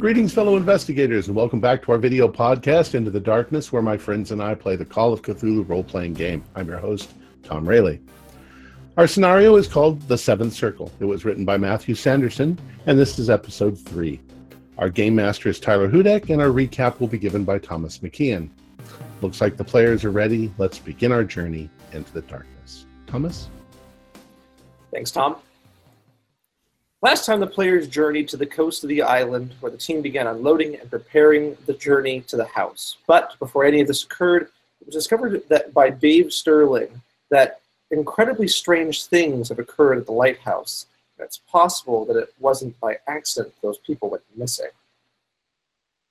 Greetings, fellow investigators, and welcome back to our video podcast, Into the Darkness, where my friends and I play the Call of Cthulhu role playing game. I'm your host, Tom Rayleigh. Our scenario is called The Seventh Circle. It was written by Matthew Sanderson, and this is episode three. Our game master is Tyler Hudek, and our recap will be given by Thomas McKeon. Looks like the players are ready. Let's begin our journey into the darkness. Thomas? Thanks, Tom. Last time the players journeyed to the coast of the island where the team began unloading and preparing the journey to the house. But before any of this occurred, it was discovered that by Dave Sterling that incredibly strange things have occurred at the lighthouse. It's possible that it wasn't by accident those people went missing.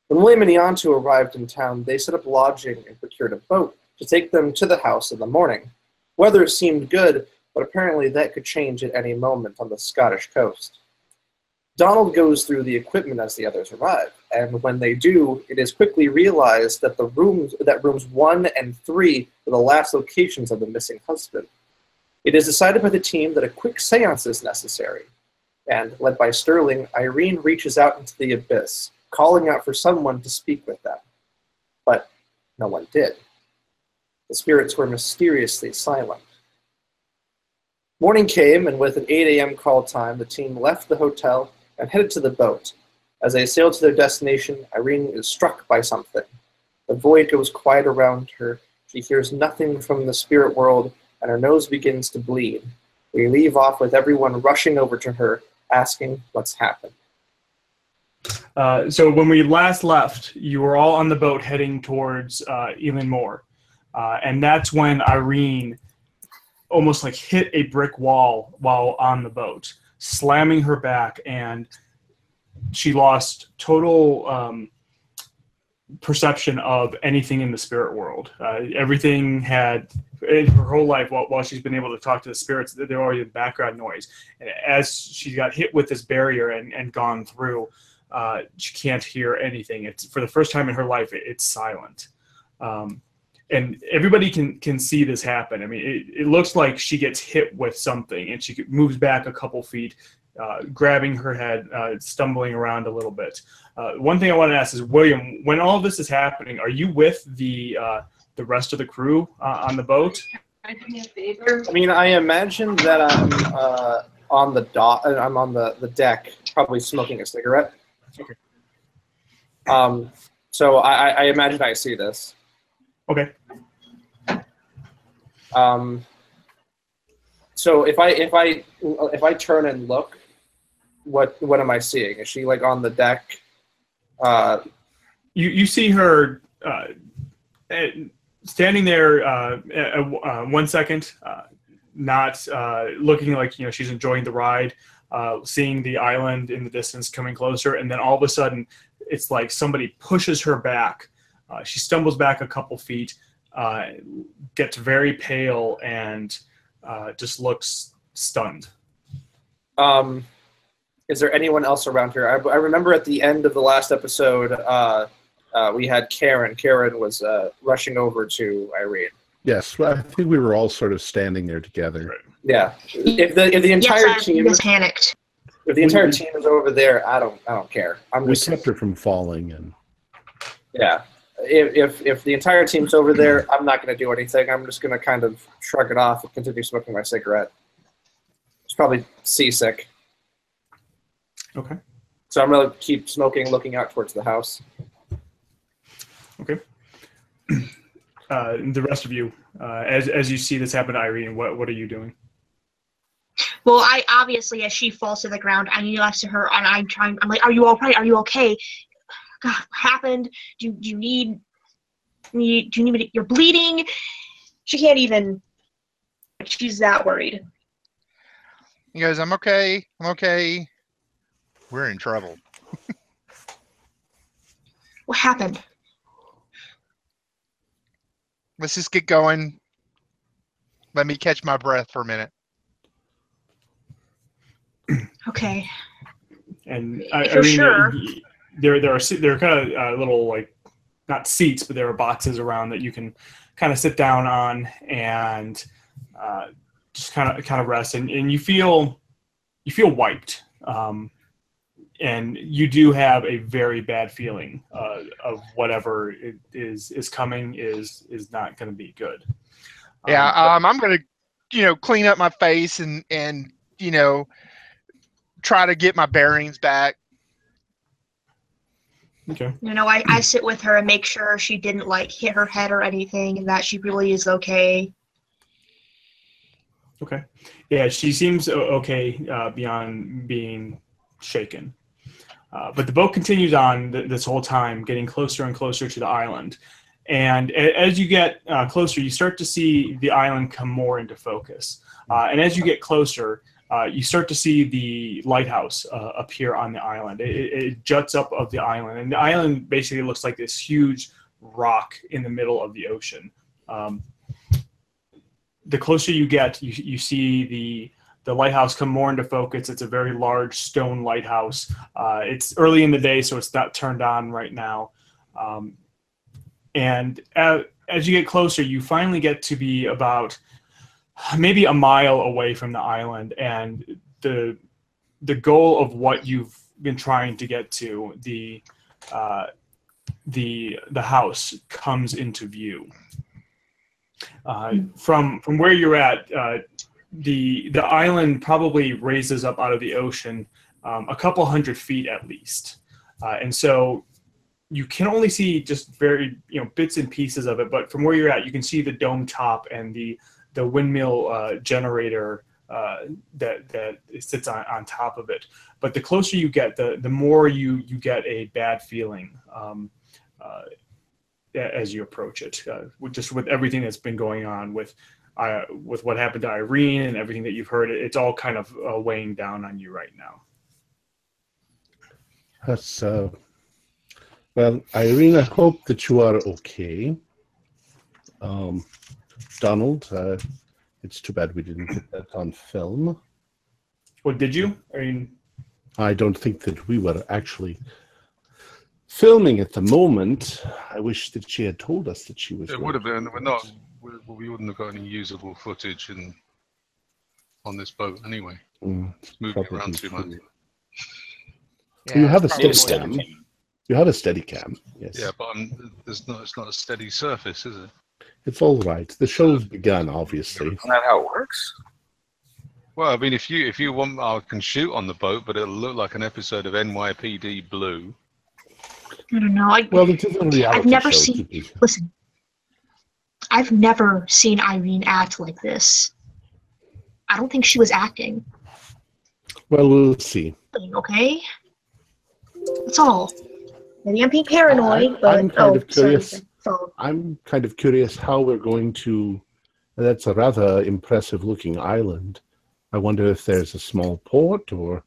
When William and Ianto arrived in town, they set up lodging and procured a boat to take them to the house in the morning. Weather seemed good, but apparently that could change at any moment on the Scottish coast. Donald goes through the equipment as the others arrive, and when they do, it is quickly realized that the rooms that rooms one and three are the last locations of the missing husband. It is decided by the team that a quick seance is necessary, and led by Sterling, Irene reaches out into the abyss, calling out for someone to speak with them. But no one did. The spirits were mysteriously silent. Morning came, and with an 8 a.m. call time, the team left the hotel and headed to the boat. As they sail to their destination, Irene is struck by something. The void goes quiet around her. She hears nothing from the spirit world, and her nose begins to bleed. We leave off with everyone rushing over to her, asking what's happened. Uh, so when we last left, you were all on the boat heading towards uh, Eilean Mor, uh, and that's when Irene almost like hit a brick wall while on the boat, slamming her back, and she lost total um, perception of anything in the spirit world. Uh, everything had in her whole life while, while she's been able to talk to the spirits, they're already in background noise. And as she got hit with this barrier and, and gone through, uh, she can't hear anything. It's for the first time in her life, it, it's silent. Um, and everybody can can see this happen. I mean, it, it looks like she gets hit with something, and she moves back a couple feet, uh, grabbing her head, uh, stumbling around a little bit. Uh, one thing I want to ask is, William, when all this is happening, are you with the uh, the rest of the crew uh, on the boat? I mean, I imagine that I'm uh, on the dock. I'm on the, the deck, probably smoking a cigarette. Okay. Um, so I, I imagine I see this. Okay. Um, so if I if I if I turn and look, what what am I seeing? Is she like on the deck? Uh, You you see her uh, eh, standing there uh, uh, uh, one second, uh, not uh, looking like you know she's enjoying the ride, uh, seeing the island in the distance coming closer, and then all of a sudden, it's like somebody pushes her back. Uh, she stumbles back a couple feet, uh, gets very pale, and uh, just looks stunned. um, is there anyone else around here? I, I remember at the end of the last episode, uh, uh, we had Karen. Karen was uh, rushing over to Irene. Yes, well, I think we were all sort of standing there together. Yeah. If the if the entire yes, team was panicked. if the entire team is over there, I don't I don't care. I'm We just kept her from falling, and yeah. If, if if the entire team's over there, I'm not going to do anything. I'm just going to kind of shrug it off and continue smoking my cigarette. It's probably seasick, Okay. so I'm going to keep smoking, looking out towards the house. Okay. Uh, the rest of you, uh, as as you see this happen to Irene, what what are you doing? Well, I obviously, as she falls to the ground, I kneel next to her, and I'm trying. I'm like, "Are you all right? Are you okay? God, what happened? Do, do you need me? Do you need me? To, you're bleeding." She can't even. She's that worried. He goes, I'm okay. I'm okay. We're in trouble. What happened? Let's just get going. Let me catch my breath for a minute. Okay. And I, If you're sure. There there are there are kind of uh, little like not seats, but there are boxes around that you can kind of sit down on and uh, just kind of kind of rest, and, and you feel you feel wiped. Um, and you do have a very bad feeling uh, of whatever it is is coming is is not going to be good. Yeah, Um, but- um, I'm gonna, you know, clean up my face and and you know, try to get my bearings back. Okay. You know, I, I sit with her and make sure she didn't like hit her head or anything and that she really is okay. Okay. Yeah, she seems okay uh, beyond being shaken. Uh, but the boat continues on th- this whole time, getting closer and closer to the island. And a- as you get uh, closer, you start to see the island come more into focus. Uh, and as you get closer, uh, you start to see the lighthouse uh, appear on the island. It, it- juts up of the island, and the island basically looks like this huge rock in the middle of the ocean. Um, the closer you get, you, you see the the lighthouse come more into focus. It's a very large stone lighthouse. Uh, it's early in the day, so it's not turned on right now. Um, and as, as you get closer, you finally get to be about maybe a mile away from the island, and the the goal of what you've been trying to get to the uh, the the house comes into view. Uh, from from where you're at, uh, the the island probably raises up out of the ocean um, a couple hundred feet at least, uh, and so you can only see just very you know bits and pieces of it. But from where you're at, you can see the dome top and the the windmill uh, generator uh, that that sits on, on top of it. But the closer you get, the the more you you get a bad feeling. Um, uh, as you approach it, uh, just with everything that's been going on with uh, with what happened to Irene and everything that you've heard, it's all kind of uh, weighing down on you right now. That's uh, well, Irene. I hope that you are okay. Um, Donald, uh, it's too bad we didn't get that on film. What did you? I mean, I don't think that we were actually filming at the moment. I wish that she had told us that she was. It would have been. We're not. We, we wouldn't have got any usable footage in on this boat anyway. Mm, It's moving around too much. Yeah, you have a it's steady cam. You have a steady cam. Yes. Yeah, but i there's not. It's not a steady surface, is it? It's all right. The show's begun, obviously. Isn't that how it works? Well, I mean, if you if you want, I can shoot on the boat, but it'll look like an episode of NYPD Blue. I don't know. I, Well, it is a reality never show seen- to be- listen, I've never seen Irene act like this. I don't think she was acting. Well, we'll see. Okay, that's all. Maybe I'm being paranoid, I- but I'm kind oh, of curious. sorry. Phone. I'm kind of curious how we're going to. That's a rather impressive looking island. I wonder if there's a small port or.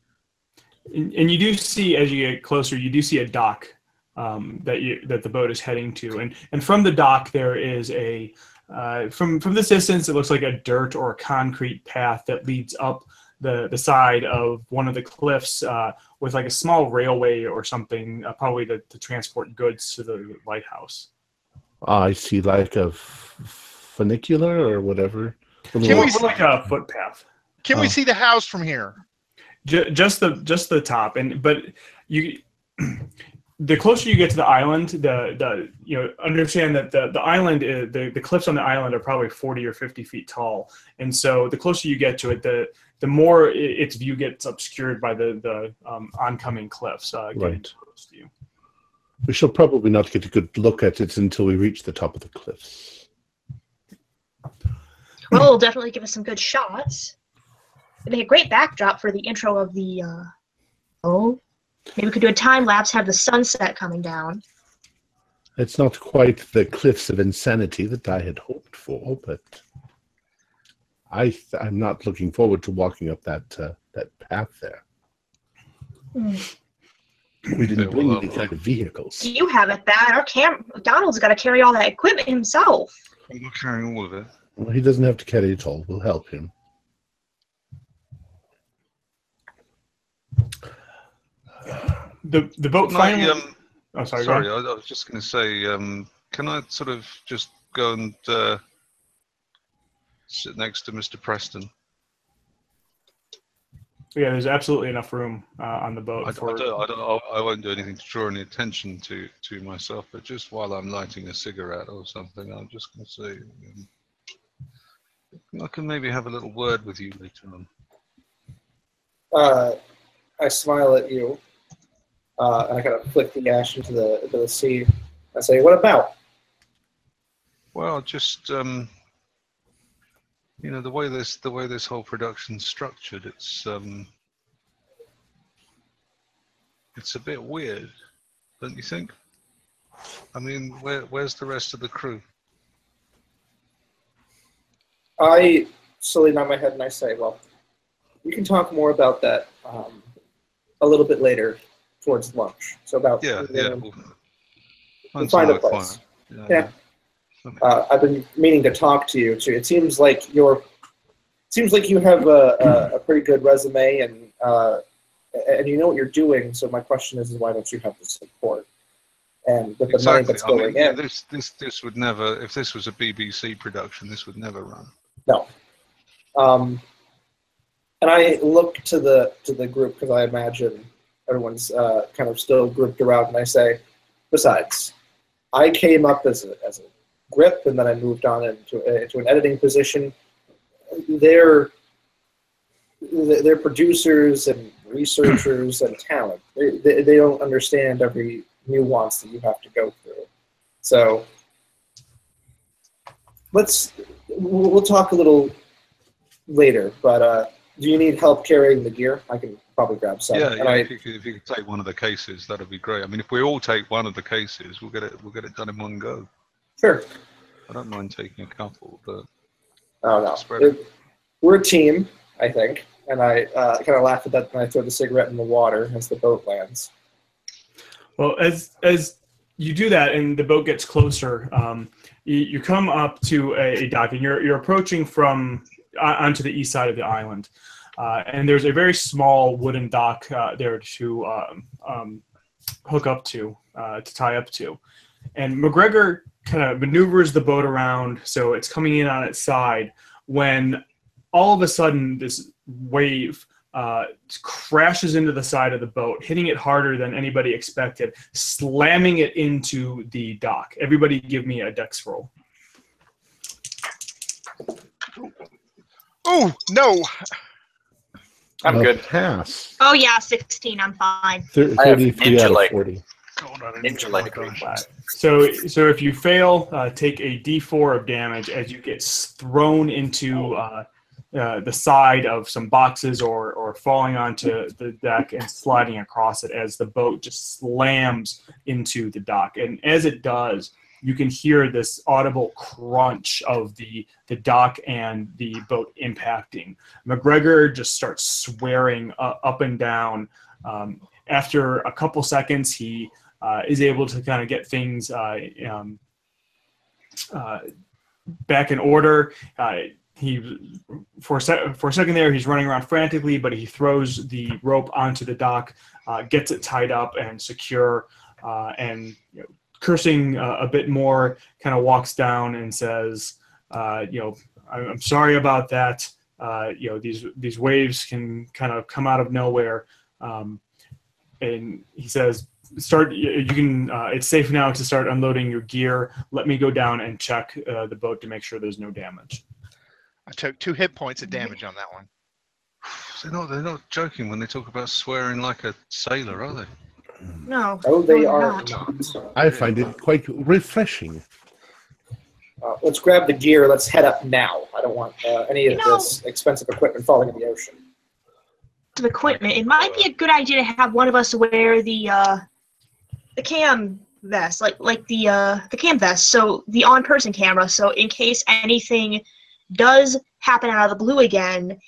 and, and you do see as you get closer, you do see a dock um, that you that the boat is heading to, and and from the dock there is a uh, from from this distance it looks like a dirt or a concrete path that leads up the the side of one of the cliffs uh, with like a small railway or something, uh, probably to, to transport goods to the lighthouse. I see like a f- funicular or whatever. Can More we more like a footpath. Can Oh. we see the house from here? Just the just the top and but you the closer you get to the island the the you know understand that the the island is, the the cliffs on the island are probably 40 or 50 feet tall and so the closer you get to it the the more its view gets obscured by the the um, oncoming cliffs uh, getting Right. close to you We shall probably not get a good look at it until we reach the top of the cliffs. Well, it'll definitely give us some good shots. It'd make a great backdrop for the intro of the. Uh, oh, maybe we could do a time lapse, have the sunset coming down. It's not quite the cliffs of insanity that I had hoped for, but I th- I'm not looking forward to walking up that uh, that path there. Hmm. We didn't bring any kind of vehicles. You have it bad. Our cam Donald's got to carry all that equipment himself. I'm not carrying all of it. Well, he doesn't have to carry it all. We'll help him. the the boat Can I, finally um, oh sorry, sorry, I. I was just going to say, um, can I sort of just go and uh, sit next to Mr. Preston? Yeah, there's absolutely enough room uh, on the boat I, I, don't, I, don't, I won't do anything to draw any attention to, to myself, but just while I'm lighting a cigarette or something, I'm just going to say um, I can maybe have a little word with you later on. Uh, I smile at you, uh, and I kind of flick the ash into the into the sea. I say, "What about?" Well, just um, you know the way this the way this whole production's structured, it's um, it's a bit weird, don't you think? I mean, where where's the rest of the crew? I slowly nod my head and I say, "Well, we can talk more about that um, a little bit later, towards lunch. So about Yeah, yeah. We'll, we'll find a place. quiet. Yeah. Uh, I've been meaning to talk to you too. It seems like you're, seems like you have a, a, a pretty good resume and uh, and you know what you're doing. So my question is, is why don't you have the support? And with the money Exactly. that's I going mean, yeah, in, this this this would never. If this was a BBC production, this would never run. no. Um, and I look to the to the group because I imagine everyone's uh, kind of still grouped around, and I say, besides, I came up as a, as a grip, and then I moved on into into an editing position. They're they're producers and researchers and talent. They, they, they don't understand every nuance that you have to go through. So let's we'll we'll talk a little later. But uh, do you need help carrying the gear? I can probably grab some. yeah, yeah. I, if, you could, if you could take one of the cases, that'd be great. I mean, if we all take one of the cases, we'll get it. We'll get it done in one go. Sure. I don't mind taking a couple, but Oh no, Spread It- we're a team, I think. And I uh, kind of laugh at that, and I throw the cigarette in the water as the boat lands. Well, as as you do that and the boat gets closer, um, you, you come up to a, a dock and you're you're approaching from uh, onto the east side of the island, uh, and there's a very small wooden dock uh, there to um, um, hook up to uh, to tie up to, and McGregor kind of maneuvers the boat around so it's coming in on its side when all of a sudden this wave uh, crashes into the side of the boat, hitting it harder than anybody expected, slamming it into the dock. Everybody, give me a dex roll. Oh no! I'm A good. Pass. Oh yeah, sixteen. I'm fine. Thir- I have 33 out of 40. Going on a Ninja like. So, so if you fail, uh, take a D4 of damage as you get thrown into uh, uh, the side of some boxes or or falling onto the deck and sliding across it as the boat just slams into the dock. And as it does, you can hear this audible crunch of the the dock and the boat impacting. McGregor just starts swearing uh, up and down. Um, after a couple seconds, he uh, is able to kind of get things uh, um, uh, back in order. Uh, he for a, for a second there he's running around frantically, but he throws the rope onto the dock, gets it tied up and secure, and you know, cursing a bit more, kind of walks down and says, "You know, I'm, I'm sorry about that. Uh, you know, these these waves can kind of come out of nowhere." Um, and he says, start you you can uh, it's safe now to start unloading your gear let me go down and check uh, the boat to make sure there's no damage I took two hit points of damage on that one. they're not. They're not joking when they talk about swearing like a sailor, are they? No. Oh, they are not. not. I find it quite refreshing. Uh, let's grab the gear. Let's head up now. I don't want uh, any of You know- this expensive equipment falling in the ocean. Of equipment. It might be a good idea to have one of us wear the uh, the cam vest, like like the uh, the cam vest, so the on-person camera. So in case anything does happen out of the blue again,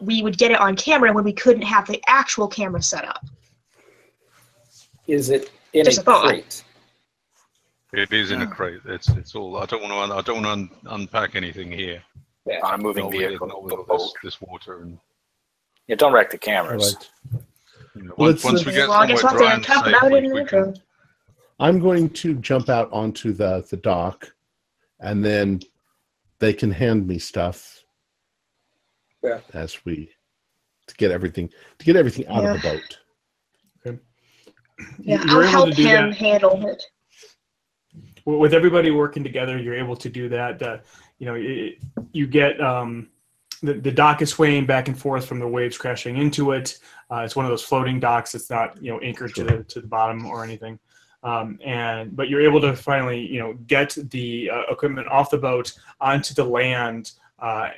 we would get it on camera when we couldn't have the actual camera set up. Is it in Just a a thought. crate? It is in a crate. It's it's all. I don't want to. I don't want to un- unpack anything here. Yeah. On a moving Not with, vehicle. not with a all boat. this, this water and. Yeah, don't wreck the cameras. right. You know, Well, once, once we get well, I guess we'll have to talk about it in the intro. I'm going to jump out onto the, the dock and then they can hand me stuff Yeah. as we to get everything to get everything out of the boat. Yeah, You're I'll able help to do him that. handle it. Well, with everybody working together, you're able to do that. Uh, you know, it, you get um, the, the dock is swaying back and forth from the waves crashing into it. Uh, it's one of those floating docks. It's not you know anchored to the to the bottom or anything. Um, and but you're able to finally you know get the uh, equipment off the boat onto the land, uh,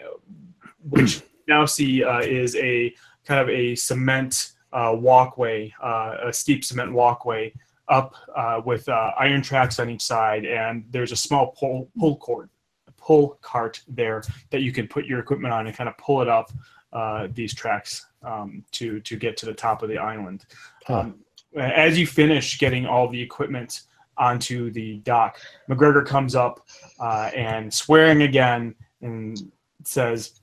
which now see uh, is a kind of a cement uh, walkway, uh, a steep cement walkway up uh, with uh, iron tracks on each side, and there's a small pull pull cord, pull cart there that you can put your equipment on and kind of pull it up uh, these tracks um, to to get to the top of the island. Huh. Um, as you finish getting all the equipment onto the dock, McGregor comes up uh, and swearing again and says.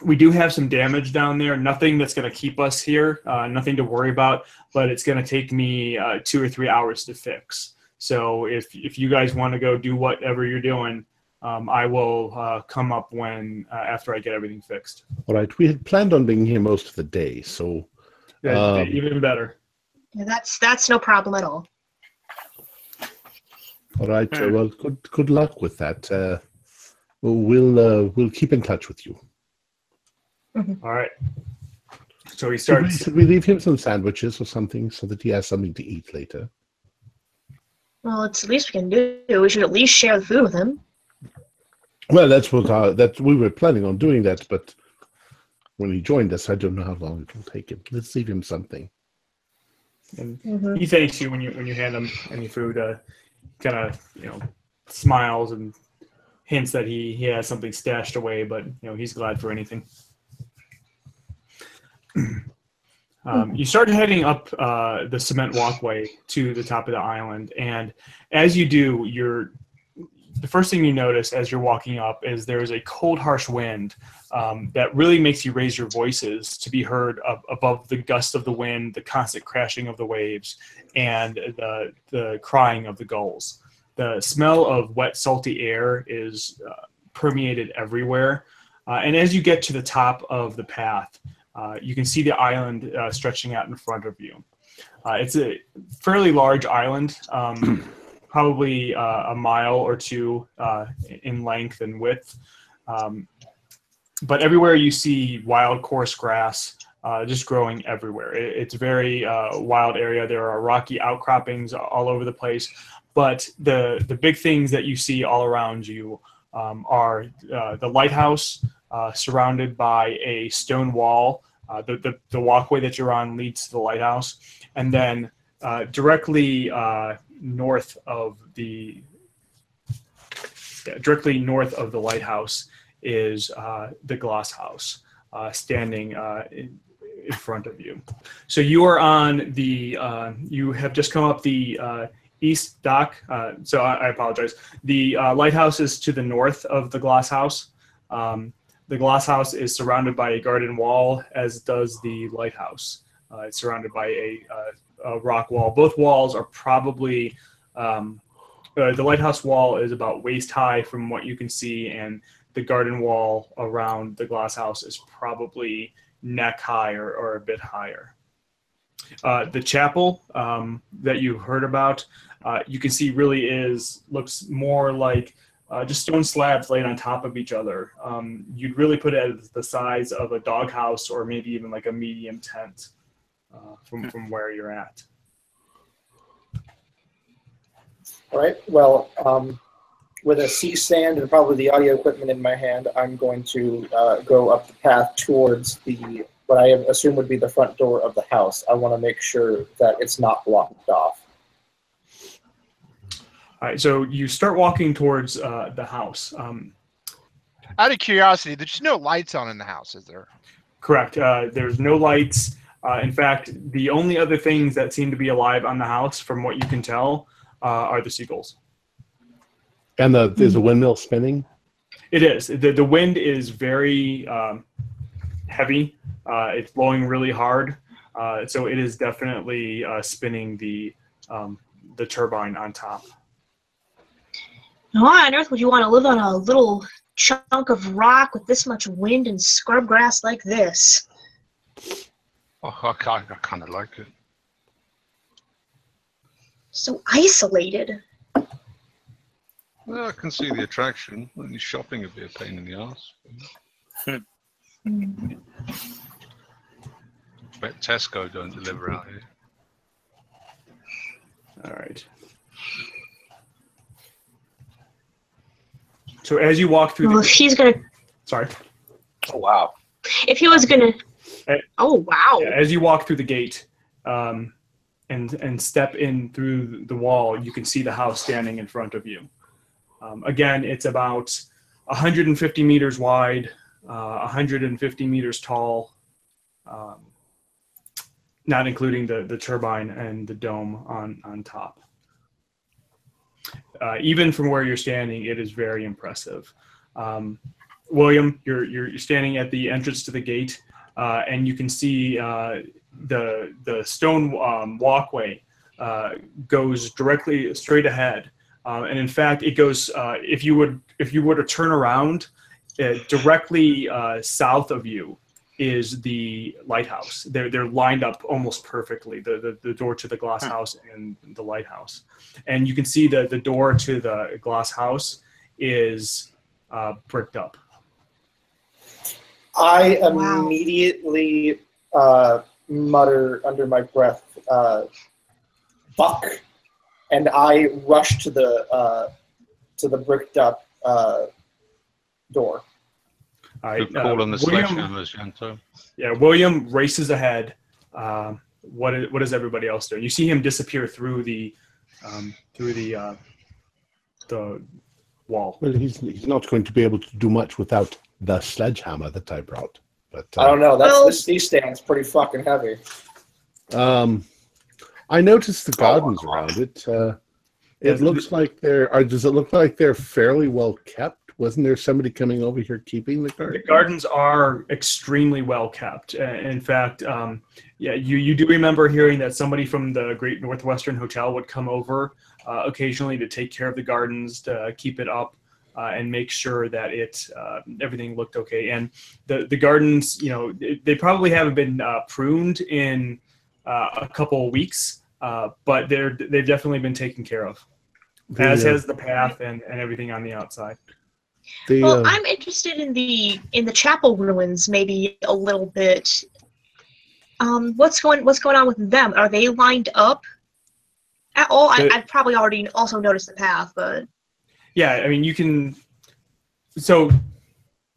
We do have some damage down there. Nothing that's going to keep us here. Uh, nothing to worry about but it's going to take me uh, two or three hours to fix. So if if you guys want to go do whatever you're doing, um, I will uh, come up when uh, after I get everything fixed. All right, we had planned on being here most of the day, so Uh, Um, even better. Yeah, that's that's no problem at all. all right. uh, well, good good luck with that. Uh, we'll uh, we'll keep in touch with you. All right. So he Should we, starts. should we leave him some sandwiches or something so that he has something to eat later? Well, it's the least we can do. We should at least share the food with him. Well, that's what uh, that we were planning on doing that, but when he joined us, I don't know how long it will take him. Let's leave him something. And Mm-hmm. he thanks you when you when you hand him any food. Uh, kind of you know smiles and hints that he he has something stashed away, but you know he's glad for anything. Um, you start heading up uh, the cement walkway to the top of the island, and as you do, you're the first thing you notice as you're walking up is there's a cold, harsh wind um, that really makes you raise your voices to be heard ab- above the gust of the wind, the constant crashing of the waves, and the the crying of the gulls. The smell of wet, salty air is uh, permeated everywhere, uh, and as you get to the top of the path, uh, you can see the island uh, stretching out in front of you. Uh, it's a fairly large island, um, probably uh, a mile or two uh, in length and width. Um, but everywhere you see wild coarse grass uh, just growing everywhere. It, it's a very uh, wild area. There are rocky outcroppings all over the place. But the, the big things that you see all around you um, are uh, the lighthouse uh, surrounded by a stone wall. The, the, the walkway that you're on leads to the lighthouse. And then uh, directly uh, north of the yeah, directly north of the lighthouse is uh, the glass house uh, standing uh, in, in front of you. So you are on the you have just come up the east dock. So I, I apologize. The lighthouse is to the north of the glass house. Um, the glass house is surrounded by a garden wall, as does the lighthouse. It's surrounded by a, uh, rock wall. Both walls are probably um, uh, the lighthouse wall is about waist high from what you can see, and the garden wall around the glass house is probably neck high or, or a bit higher. Uh, the chapel um, that you heard about, uh, you can see really is looks more like uh, just stone slabs laid on top of each other. Um, you'd really put it as the size of a doghouse or maybe even like a medium tent uh, from, from where you're at. All right. Well, um, with C stand and probably the audio equipment in my hand, I'm going to uh, go up the path towards the what I assume would be the front door of the house. I want to make sure that it's not blocked off. All right, so you start walking towards uh, the house. Um, Out of curiosity, there's no lights on in the house, is there? correct. Uh, there's no lights. Uh, in fact, the only other things that seem to be alive on the house, from what you can tell, uh, are the seagulls. And the, there's a windmill spinning. It is. The, the wind is very um, heavy. Uh, it's blowing really hard. Uh, so it is definitely uh, spinning the um, the turbine on top. Why on earth would you want to live on a little chunk of rock with this much wind and scrub grass like this? Oh, I, ki- I kind of like it. So isolated. Well, I can see the attraction. Only shopping would be a pain in the ass. Mm. Bet Tesco don't deliver out here. All right. So as you walk through Well, the if he's gonna, sorry, Oh wow. if he was gonna, Hey. Oh wow, as you walk through the gate um, and and step in through the wall, you can see the house standing in front of you. Um, again, it's about 150 meters wide, uh, 150 meters tall, um, not including the the turbine and the dome on on top. Uh, even from where you're standing, it is very impressive. Um, William, you're, you're you're standing at the entrance to the gate uh, and you can see uh, the the stone um, walkway uh, goes directly straight ahead, um, and in fact, it goes uh, if you would if you were to turn around, uh, directly uh, south of you is the lighthouse. They're they're lined up almost perfectly. The the, the door to the glass house and the lighthouse, and you can see the the door to the glass house is uh, bricked up. I Wow. immediately uh, mutter under my breath, uh, "Buck," and I rush to the uh, to the bricked up uh, door. All right, Good call uh, on the William- sledgehammers, Ianto. Yeah, William races ahead. Um, what is what is everybody else doing? You see him disappear through the um, through the uh, the wall. Well, he's he's not going to be able to do much without the sledgehammer that I brought. But uh, I don't know. That's Well- this C stand's pretty fucking heavy. Um, I noticed the gardens around it. Uh, it Yes, looks like they're. Are, does it look like they're fairly well kept? Wasn't there somebody coming over here keeping the gardens? The gardens are extremely well kept. Uh, In fact, um, yeah, you you do remember hearing that somebody from the Great Northwestern Hotel would come over uh, occasionally to take care of the gardens, to keep it up, uh, and make sure that it uh, everything looked okay. And the the gardens, you know, they- they probably haven't been uh, pruned in uh, a couple of weeks, uh, but they're they've definitely been taken care of, The, as uh, has the path and, and everything on the outside. the, Well, uh, I'm interested in the in the chapel ruins maybe a little bit. Um, what's going what's going on with them? Are they lined up at all? I, The- I'd probably already also noticed the path, but yeah i mean you can so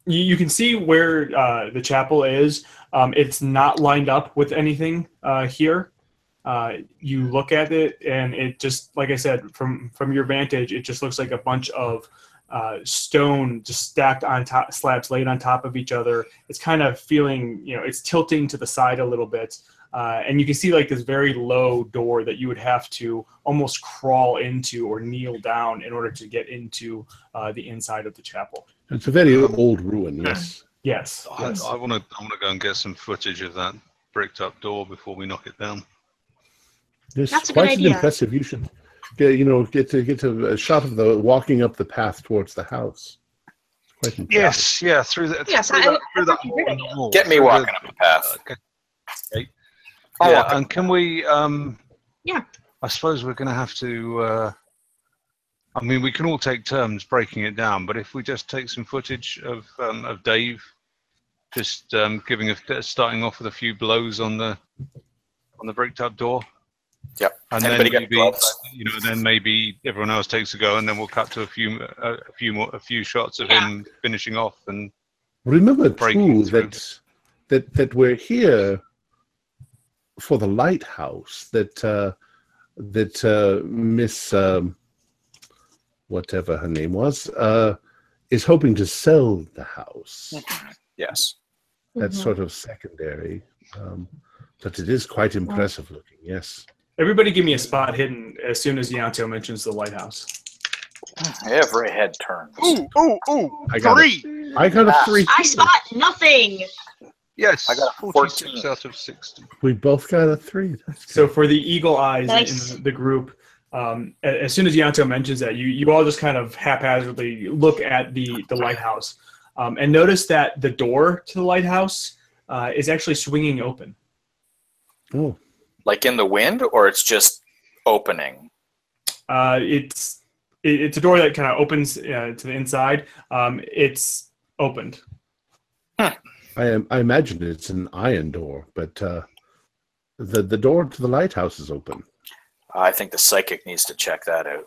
you, you can see where uh, the chapel is. Um, it's not lined up with anything uh, here. Uh, you look at it and it just like i said from from your vantage it just looks like a bunch of uh, stone just stacked on top slabs laid on top of each other. It's kind of feeling you know it's tilting to the side a little bit uh, and you can see like this very low door that you would have to almost crawl into or kneel down in order to get into uh, the inside of the chapel. it's a very old ruin. Yes. Yes. I, yes. I want to. I want to go and get some footage of that bricked up door before we knock it down. It's That's a quite good an idea. impressive. You should, get, you know, get to get to a shot of the walking up the path towards the house. Quite. Yes, yeah, through the Yes, through I- that, I through that thought you hole were the. Get me through the- walking up the path. Okay. Okay. I'll yeah, and can we? Um, Yeah. I suppose we're going to have to. Uh, I mean, we can all take turns breaking it down, but if we just take some footage of um, of Dave, just um, giving a starting off with a few blows on the on the bricked up door. Yep. And Anybody then maybe you know, then maybe everyone else takes a go, and then we'll cut to a few a, a few more a few shots of Yeah. him finishing off and Remember too that that that we're here for the lighthouse. That uh, that uh, Miss um, whatever her name was uh, is hoping to sell the house. Yes. That's Mhm. sort of secondary, um, but it is quite impressive looking. Yes. Everybody give me a spot hidden as soon as Ianto mentions the lighthouse. Every head turns. Ooh, ooh, ooh. I got. Three. I got a Ah, three. I spot nothing. Yes, I got a 46 14. out of 60. We both got a three. That's So for the eagle eyes Nice. in the group, um, a- as soon as Ianto mentions that, you you all just kind of haphazardly look at the the lighthouse um, and notice that the door to the lighthouse uh, is actually swinging open. Oh, Like in the wind, or it's just opening. Uh, it's it, it's a door that kind of opens uh, to the inside. Um, it's opened. I am. I imagine it's an iron door, but uh, the the door to the lighthouse is open. I think the psychic needs to check that out.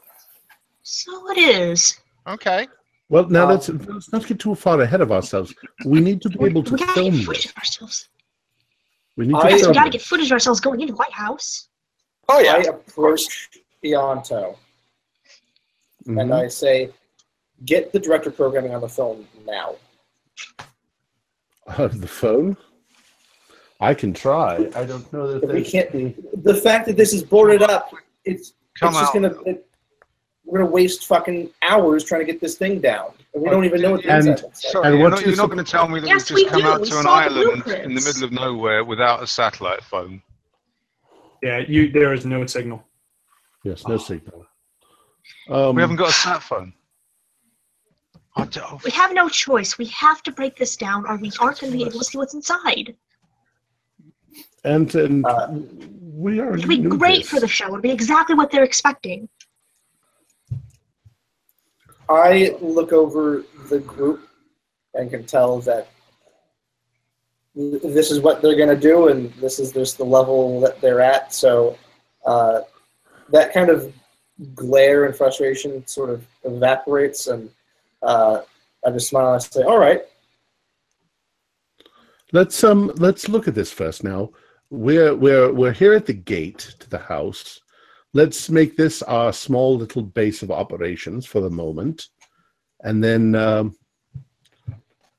So it is. Okay. Well, now Um, let's let's not get too far ahead of ourselves. We need to be able to we gotta film get footage this. of ourselves. We need to I- Yes, film we gotta get footage of ourselves going into the White House. Oh yeah. I approach Ianto and Mhm. I say, "Get the director of programming on the phone now." Uh, the phone. I can try. I don't know that If we can't- the- The fact that this is boarded up, it's Come it's just out. gonna it, we're gonna waste fucking hours trying to get this thing down, and we don't even know what the And- inside. Sorry, And you're not, you you're not going to tell me that Yes, we've just we come do. out We to an saw the island in the middle of nowhere without a satellite phone. Yeah, you there is no signal. Yes, no signal. Um, We haven't got a sat phone. I d- We have no choice. We have to break this down, or we aren't going to be able to see what's inside. and and Uh, we are. It'd be great for the show. It'd be exactly what they're expecting. I look over the group and can tell that this is what they're going to do, and this is just the level that they're at. So uh, that kind of glare and frustration sort of evaporates, and uh, I just smile and I say, "All right, Let's um let's look at this first now. We're we're we're here at the gate to the house. Let's make this our small little base of operations for the moment, and then um,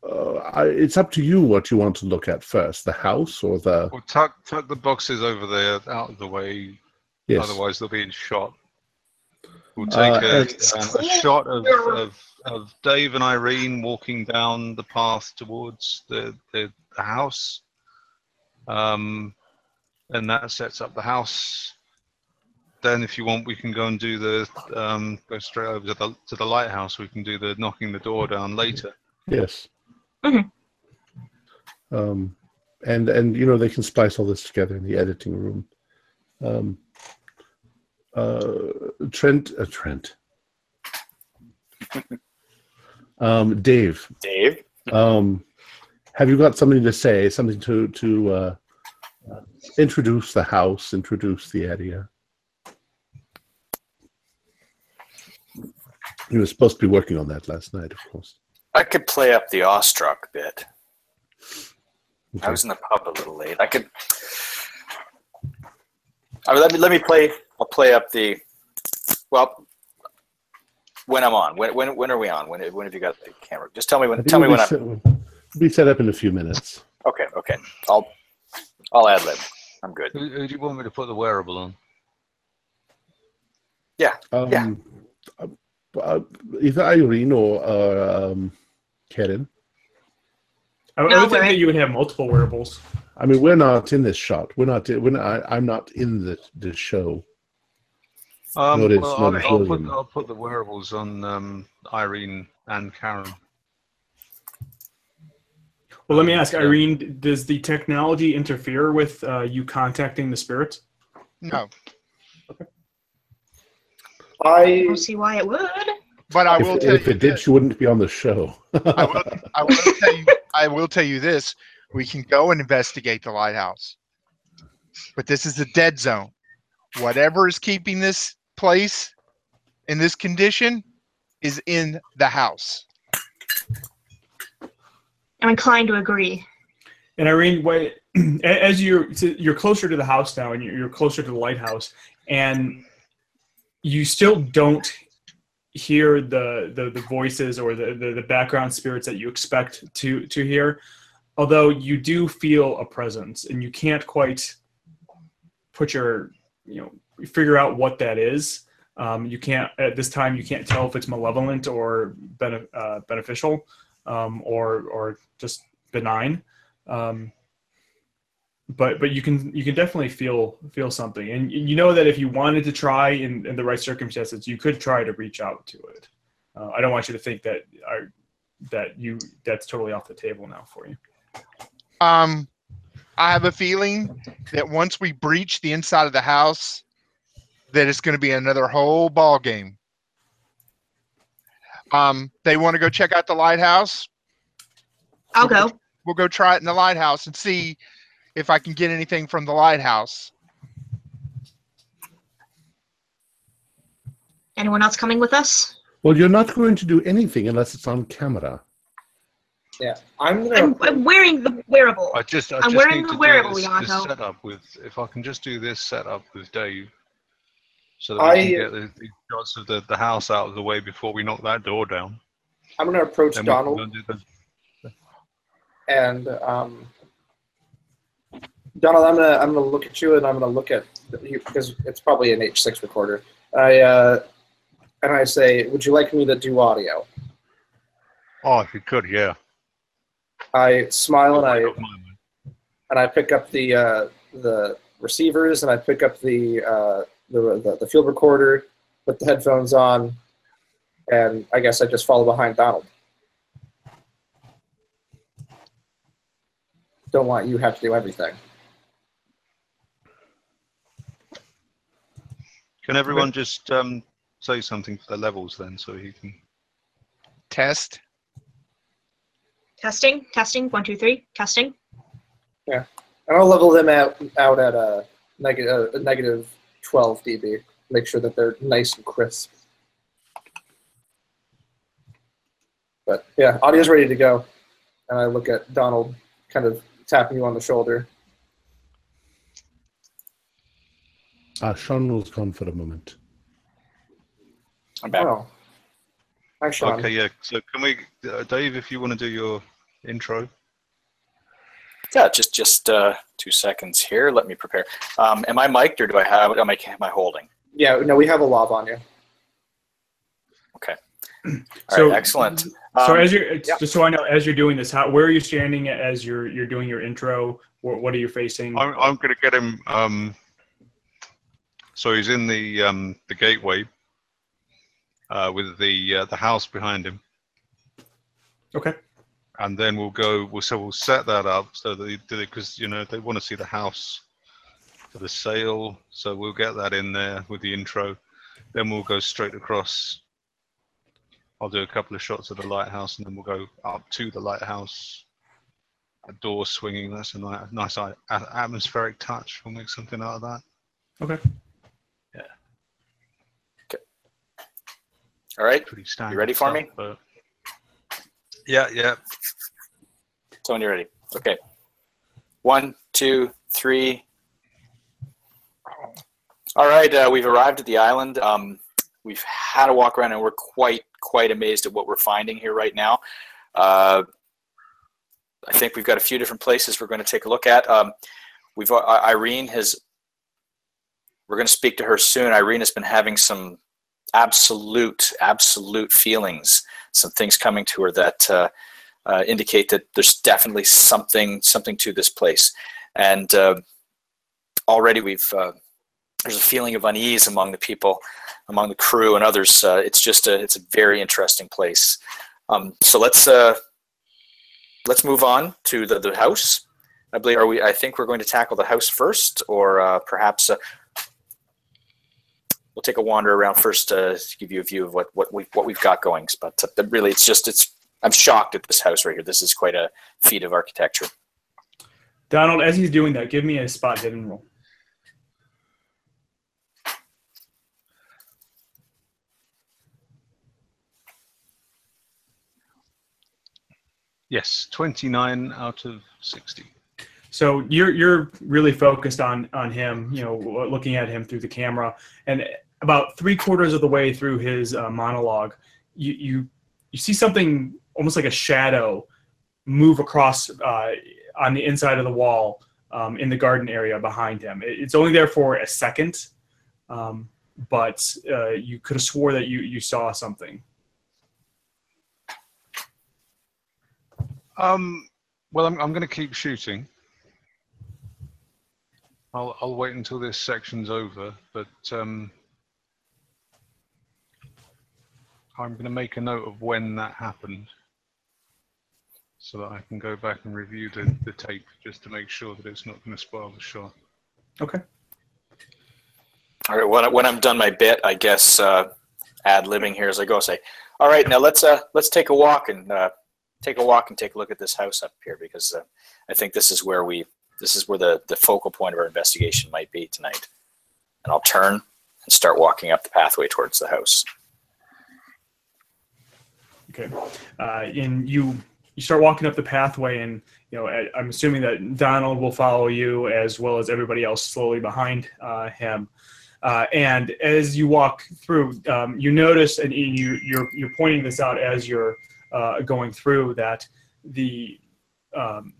uh, I, it's up to you what you want to look at first: the house or the Well, tuck tuck the boxes over there out of the way. yes. Otherwise, they'll be in shot. We'll Uh, take a, and- um, a shot of, of, of Dave and Irene walking down the path towards the, the, the house. Um, and that sets up the house. Then, if you want, we can go and do the um, go straight over to the to the lighthouse. We can do the knocking the door down later. Yes. Mhm. Um, and and you know they can splice all this together in the editing room. Um, uh, Trent, uh, Trent. um, Dave, Dave. um, have you got something to say? Something to to uh, introduce the house, introduce the area. You were supposed to be working on that last night, of course. I could play up the awestruck bit. I was in the pub a little late. I could. I mean, let me let me play. I'll play up the. Well, when I'm on. When when when are we on? When when have you got the camera? Just tell me when. Tell me when be I'm. set, we'll be set up in a few minutes. Okay. Okay. I'll. I'll ad lib. I'm good. Who, who do you want me to put the wearable on? Um, Yeah. uh, uh, either Irene or uh, um, Karen. I, I No, would think we're- that you would have multiple wearables. I mean, we're not in this shot. We're not. We're not I, I'm not in the the show. Um, Notice, well, I'll, notice I'll, put, I'll put the wearables on um, Irene and Karen. Well, let me ask Irene: Does the technology interfere with uh, you contacting the spirits? No, I I don't see why it would. but I if will tell if you. it did, this. she wouldn't be on the show. I will, I will tell you. I will tell you this: we can go and investigate the lighthouse, but this is a dead zone. Whatever is keeping this place in this condition is in the house. I'm inclined to agree. And Irene, what, as you're you're closer to the house now, and you're you're closer to the lighthouse, and you still don't hear the the, the voices or the, the the background spirits that you expect to to hear. Although you do feel a presence, and you can't quite put your you know figure out what that is. Um, you can't at this time. You can't tell if it's malevolent or bene- uh, beneficial, um, or or just benign. Um, but but you can you can definitely feel feel something, and you know that if you wanted to try in, in the right circumstances, you could try to reach out to it. Uh, I don't want you to think that are that you that's totally off the table now for you. Um, I have a feeling that once we breach the inside of the house, that it's going to be another whole ball game. Um, they want to go check out the lighthouse. I'll go. We'll go try it in the lighthouse and see if I can get anything from the lighthouse. Anyone else coming with us? Well, you're not going to do anything unless it's on camera. Yeah, I'm gonna. I'm, I'm wearing the wearable. I just, I I'm just wearing need the to wearable, do this, this Yamato. setup with. If I can just do this setup with Dave, so that we I- can get the, the shots of the, the house out of the way before we knock that door down. I'm gonna approach Then Donald and do and um, Donald, I'm gonna I'm gonna look at you and I'm gonna look at you because it's probably an H6 recorder. I uh, and I say, would you like me to do audio? Oh, if you could, yeah. I smile and I and I pick up the uh, the receivers and I pick up the, uh, the the the field recorder, put the headphones on, and I guess I just follow behind Donald. Don't want you to have to do everything. Can everyone just um, say something for the levels then, so he can? Test. Testing, testing, one, two, three, testing. Yeah, and I'll level them out out at a negative a negative 12 dB. Make sure that they're nice and crisp. But yeah, audio's ready to go. And I look at Donald, kind of tapping you on the shoulder. Uh, Sean was gone for a moment. I'm back. Oh. Hi, Sean. Okay, yeah. So can we, uh, Dave, if you want to do your intro? Yeah, just just uh, two seconds here. Let me prepare. Um, am I mic'd or do I have? Am I am I holding? Yeah, no, we have a lav on you. All So- right, excellent. So Um, as you're yeah. just so I know, as you're doing this, how where are you standing as you're you're doing your intro? What, what are you facing? I'm, I'm going to get him. Um, so he's in the um, the gateway uh, with the uh, the house behind him, Okay. And then we'll go. We'll so we'll set that up so that because you know they want to see the house for the sale, so we'll get that in there with the intro. Then we'll go straight across. I'll do a couple of shots of the lighthouse, and then we'll go up to the lighthouse. A door swinging. That's a nice, nice atmospheric touch. We'll make something out of that. Okay. Yeah. Okay. All right, You ready for stuff, me? But... Yeah, yeah. Tony, you ready? Okay. One, two, three. All right, uh, we've arrived at the island. Um, we've had a walk around, and we're quite quite amazed at what we're finding here right now. Uh, I think we've got a few different places we're going to take a look at. Um, we've uh, Irene has. We're going to speak to her soon. Irene has been having some absolute absolute feelings, some things coming to her that. Uh, uh, indicate that there's definitely something something to this place, and uh, already we've uh, there's a feeling of unease among the people, among the crew and others. Uh, it's just a it's a very interesting place. Um, so let's uh, let's move on to the, the house. I believe are we? I think we're going to tackle the house first, or perhaps. We'll take a wander around first to give you a view of what what we what we've got going. But uh, really, it's just it's I'm shocked at this house right here. This is quite a feat of architecture. Donald, as he's doing that, give me a spot hidden roll. Yes, 29 out of 60. So you're you're really focused on on him, you know, looking at him through the camera, and about three quarters of the way through his uh, monologue, you you you see something almost like a shadow move across uh, on the inside of the wall um, in the garden area behind him. It- It's only there for a second, um, but uh, you could have swore that you you saw something. Um, well, I'm, I'm going to keep shooting. I'll, I'll wait until this section's over, but um, I'm going to make a note of when that happened. so that I can go back and review the, the tape just to make sure that it's not going to spoil the shot. Okay. All right. When, I- when I'm done my bit, I guess uh, ad libbing here as I go. Say, all right, now let's uh, let's take a walk and uh, take a walk and take a look at this house up here because uh, I think this is where we this is where the the focal point of our investigation might be tonight. And I'll turn and start walking up the pathway towards the house. Okay. Uh, and you you start walking up the pathway, and you know I'm assuming that Donald will follow you as well as everybody else slowly behind uh, him. Uh, and as you walk through, um, you notice, and you you're you're pointing this out as you're uh, going through that the um,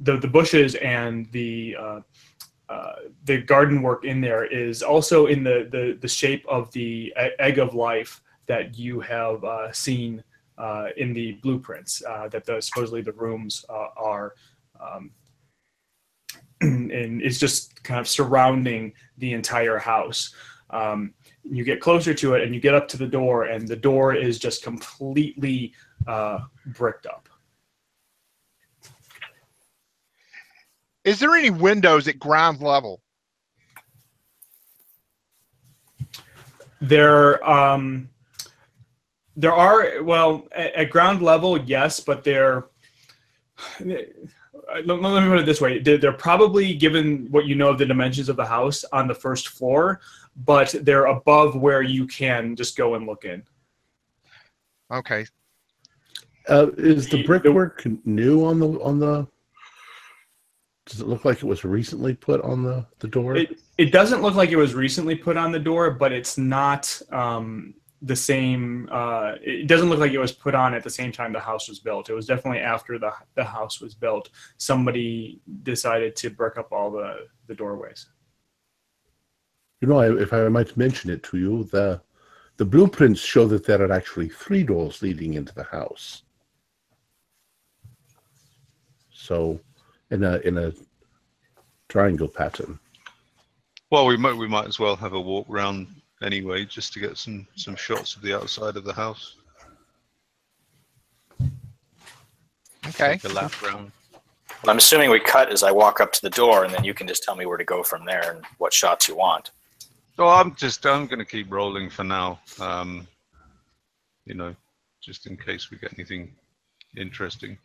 the the bushes and the uh, uh, the garden work in there is also in the the, the shape of the egg of life that you have uh, seen in the blueprints uh, that the supposedly the rooms uh, are um, and it's just kind of surrounding the entire house um, you get closer to it and you get up to the door and the door is just completely uh, bricked up Is there any windows at ground level? There, um, there are well at, at ground level, yes, but they're. Let, let me put it this way: they're, they're probably given what you know of the dimensions of the house on the first floor, but they're above where you can just go and look in. Okay. Uh, is the The- brickwork new on the on the? Does it look like it was recently put on the the door? It it doesn't look like it was recently put on the door, but it's not um, the same. Uh, it doesn't look like it was put on at the same time the house was built. It was definitely after the the house was built. Somebody decided to brick up all the the doorways. You know, I, if I might mention it to you, the the blueprints show that there are actually three doors leading into the house. So, in a in a triangle pattern. Well, we might we might as well have a walk round anyway, just to get some some shots of the outside of the house. Okay. Take a lap round. Well, I'm assuming we cut as I walk up to the door, and then you can just tell me where to go from there and what shots you want. So I'm just I'm going to keep rolling for now. Um, you know, just in case we get anything interesting.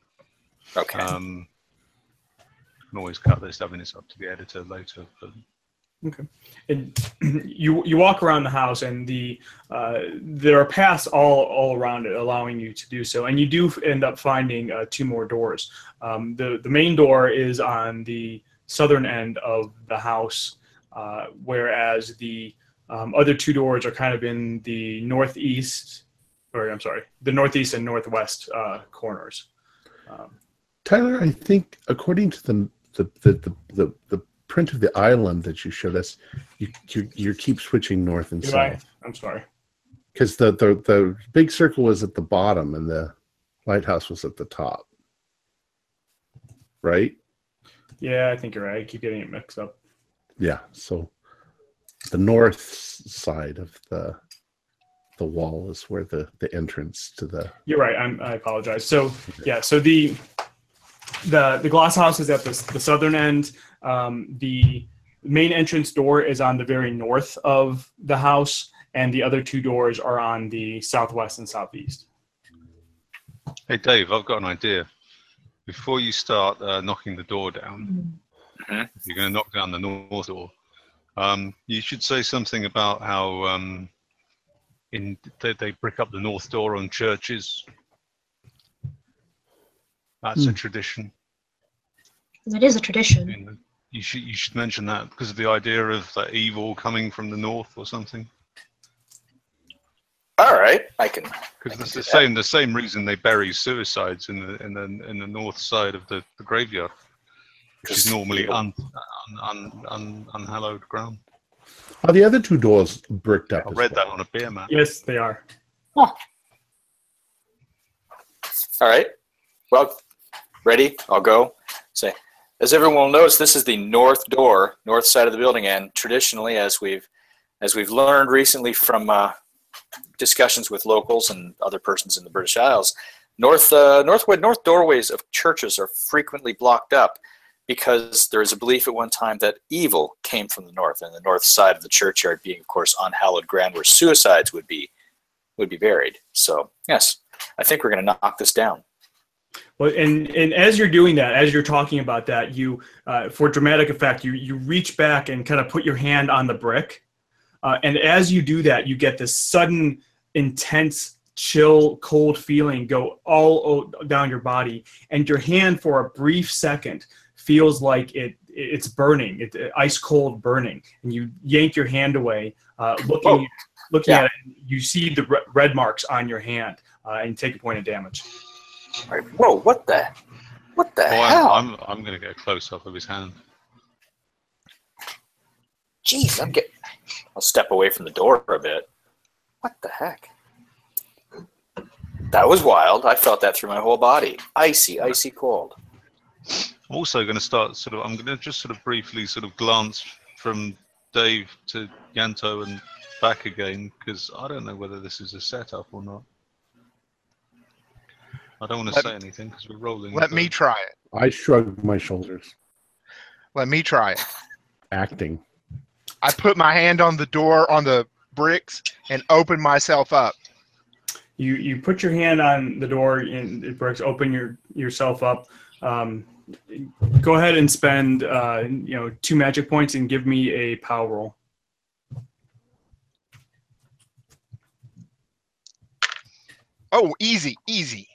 Okay. Um, can always cut this. I mean, it's up to the editor later. But And you you walk around the house, and the uh, there are paths all all around it, allowing you to do so. And you do end up finding uh, two more doors. Um, the the main door is on the southern end of the house, uh, whereas the um, other two doors are kind of in the northeast, or I'm sorry, the northeast and northwest uh, corners. Um, Tyler, I think according to the the the the, the, the print of the island that you showed us, you you, you keep switching north and I? south I'm sorry. because the, the the big circle was at the bottom and the lighthouse was at the top, right? Yeah, I think you're right. I keep getting it mixed up. Yeah. So the north side of the the wall is where the the entrance to the You're right. I'm, I apologize. So yeah, so the the the glass house is at the, the southern end. Um, the main entrance door is on the very north of the house, and the other two doors are on the southwest and southeast. hey, Dave, I've got an idea. Before you start uh, knocking the door down, Mhm. you're going to knock down the north door. Um, you should say something about how um, in they, they brick up the north door on churches. That's a Hmm. tradition. That is a tradition. You, know, you should you should mention that because of the idea of the evil coming from the north or something. All right, I can. Because can it's the that. same the same reason they bury suicides in the in the in the north side of the, the graveyard, which is normally evil. un, un, un, un, unhallowed ground. are the other two doors bricked up? I as read that on a beer map. Yes, they are. All right. Well, ready? I'll go. Say, as everyone knows, this is the north door, north side of the building, and traditionally, as we've as we've learned recently from uh, discussions with locals and other persons in the British Isles, north uh, northwood north doorways of churches are frequently blocked up because there is a belief at one time that evil came from the north, and the north side of the churchyard being, of course, unhallowed ground where suicides would be would be buried. So yes, I think we're going to knock this down. Well, and and as you're doing that, as you're talking about that, you uh, for dramatic effect, you you reach back and kind of put your hand on the brick, uh, and as you do that, you get this sudden, intense, chill, cold feeling go all o- down your body, and your hand for a brief second feels like it it's burning, it, ice cold burning, and you yank your hand away, uh, looking Oh, looking yeah. at it, you see the re- red marks on your hand, uh, and take a point of damage. All right, whoa, what the what the Oh, hell? I'm, I'm, I'm going to get a close up of his hand. Jeez, I'm getting. I'll step away from the door a bit. What the heck? That was wild. I felt that through my whole body. Icy, icy cold. I'm also going to start sort of. I'm going to just sort of briefly sort of glance from Dave to Ianto and back again because I don't know whether this is a setup or not. I don't want to Let- say anything because we're rolling. Let me try it. I shrug my shoulders. Let me try it. Acting. I put my hand on the door on the bricks and open myself up. you you put your hand on the door and it breaks open your yourself up um, go ahead and spend uh, you know two magic points and give me a power roll Oh, easy, easy.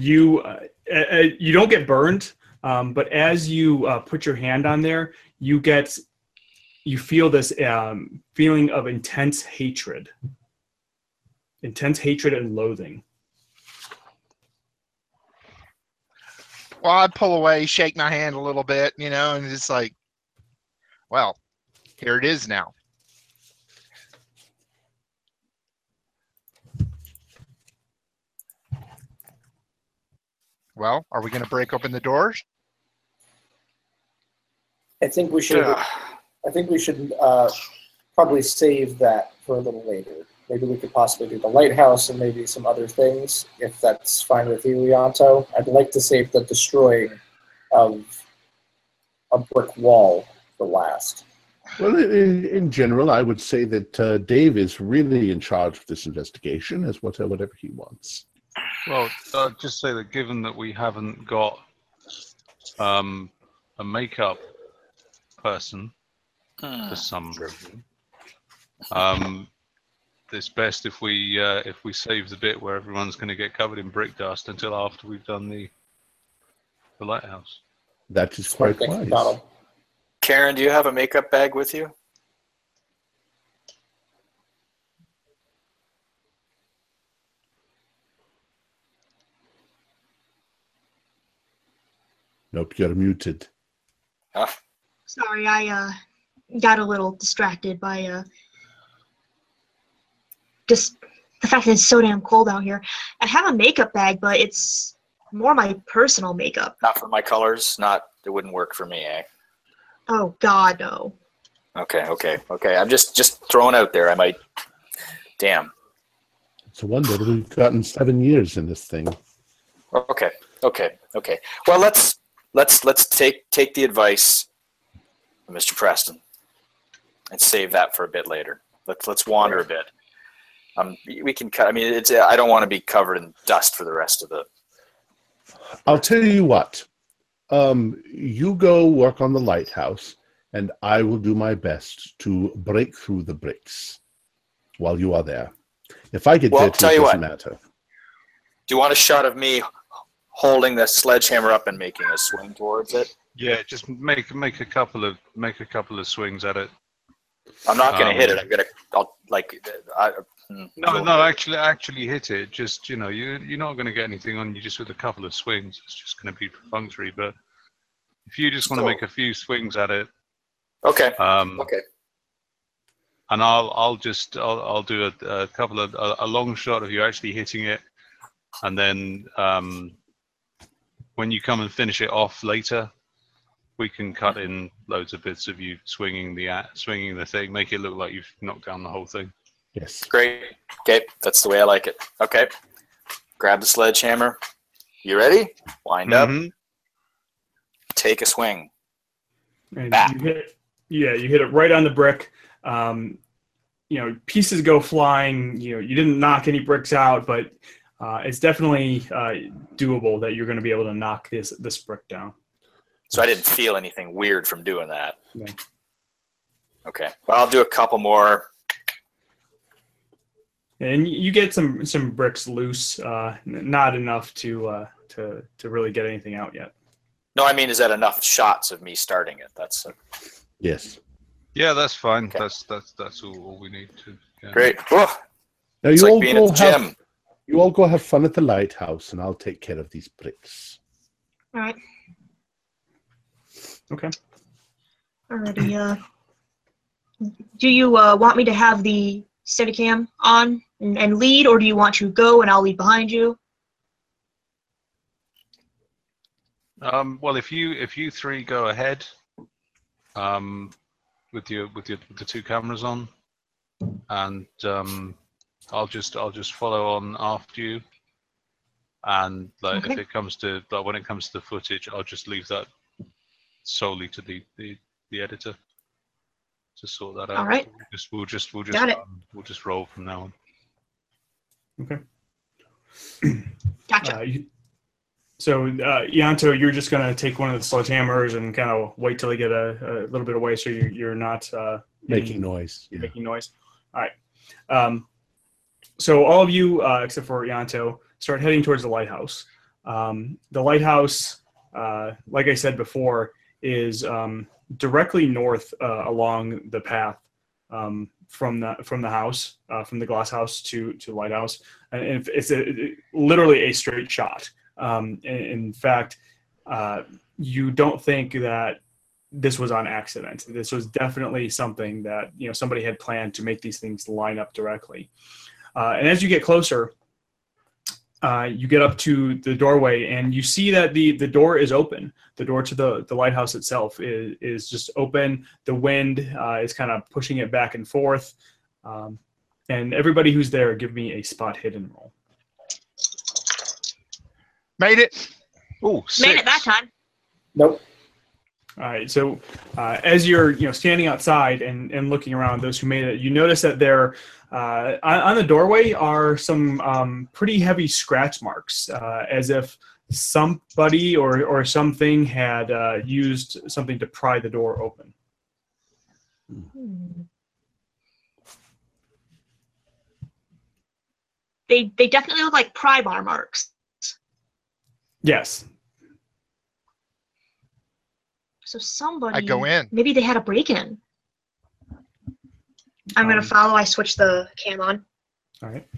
You uh, uh, you don't get burned um, but as you uh, put your hand on there you get you feel this um, feeling of intense hatred intense hatred and loathing Well, I pull away, shake my hand a little bit, you know, and it's like, well, here it is now. Well, are we going to break open the doors? I think we should. Ugh. I think we should uh, probably save that for a little later. Maybe we could possibly do the lighthouse and maybe some other things, if that's fine with you, Ianto. I'd like to save the destroying of a brick wall for last. Well, in, in general, I would say that uh, Dave is really in charge of this investigation, as what, whatever he wants. Well, I'd just say that given that we haven't got um, a makeup person Hmm. for some reason, um, it's best if we uh, if we save the bit where everyone's going to get covered in brick dust until after we've done the the lighthouse. That is quite Thank you, wise. Donald. Karen, do you have a makeup bag with you? Nope, you're muted. Sorry, I uh got a little distracted by uh just the fact that it's so damn cold out here. I have a makeup bag, but it's more my personal makeup. Not for my colors. Not. It wouldn't work for me, eh? Oh God, no. Okay, okay, okay. I'm just just throwing out there. I might. Damn. It's a wonder we've gotten seven years in this thing. Okay, okay, okay. Well, let's let's let's take take the advice of Mr. Preston and save that for a bit later. Let's let's wander a bit. Um, we can cut. I mean, it's. I don't want to be covered in dust for the rest of the. I'll tell you what. Um, you go work on the lighthouse, and I will do my best to break through the bricks while you are there. If I get Well, there, it doesn't what. matter. Do you want a shot of me holding the sledgehammer up and making a swing towards it? Yeah, just make make a couple of make a couple of swings at it. I'm not going to Um, hit it. I'm going to. I'll like. I, hmm, No, no, actually, actually hit it. Just you know, you you're not going to get anything on you just with a couple of swings. It's just going to be perfunctory. But if you just want to So- make a few swings at it, Okay. um, Okay. and I'll I'll just I'll I'll do a, a couple of a, a long shot of you actually hitting it, and then um, when you come and finish it off later, we can cut in loads of bits of you swinging the at swinging the thing, make it look like you've knocked down the whole thing. Yes. Great. Okay. That's the way I like it. Okay. grab the sledgehammer. You ready? Wind up. Mm-hmm. Mhm. Take a swing. And Back. you hit, yeah, you hit it right on the brick. Um, you know, pieces go flying. You know, you didn't knock any bricks out, but uh, it's definitely uh, doable that you're going to be able to knock this this brick down. So I didn't feel anything weird from doing that. No. Okay. Well, I'll do a couple more. And you you get some some bricks loose, uh, n- not enough to uh, to to really get anything out yet. No, I mean, is that enough shots of me starting it? That's uh, Yes. Yeah, that's fine. Okay. That's that's that's all, all we need to. yeah. great. Whew, Now it's you like all being go at the have gym. You all go have fun at the lighthouse, and I'll take care of these bricks. All right. Okay. Alrighty. Uh, do you uh, want me to have the Steadicam on and, and lead, or do you want to go and I'll lead behind you? Um, well, if you if you three go ahead, um, with your with your with the two cameras on, and um, I'll just I'll just follow on after you. And like if it comes to like when it comes to the footage, I'll just leave that solely to the the, the editor to sort that out. All right. We'll just we'll just we'll just Got it. um, we'll just roll from now on. Okay. gotcha. Uh, you, so, uh, Ianto, you're just going to take one of the sledgehammers and kind of wait till they get a, a little bit away so you're, you're not uh, Making noise. Yeah. making noise. All right. Um, so all of you, uh, except for Ianto, start heading towards the lighthouse. Um, the lighthouse, uh, like I said before, is um, directly north uh, along the path um, from the from the house, uh, from the glass house to to lighthouse, and it's, a, it- literally a straight shot. Um, in, in fact, uh, you don't think that this was on accident. This was definitely something that you know somebody had planned to make these things line up directly. Uh, and as you get closer, uh, you get up to the doorway and you see that the the door is open. The door to the the lighthouse itself is is just open. The wind uh, is kind of pushing it back and forth. Um, and everybody who's there, give me a spot hidden roll. Made it. Oh, Made it that time. Nope. All right. So uh, as you're you know standing outside and, and looking around, those who made it, you notice that there uh, on, on the doorway are some um, pretty heavy scratch marks, uh, as if somebody or or something had uh, used something to pry the door open. Hmm. They they definitely look like pry bar marks. Yes. So somebody. I go in. Maybe they had a break in. I'm gonna Um, follow. I switch the cam on. All right.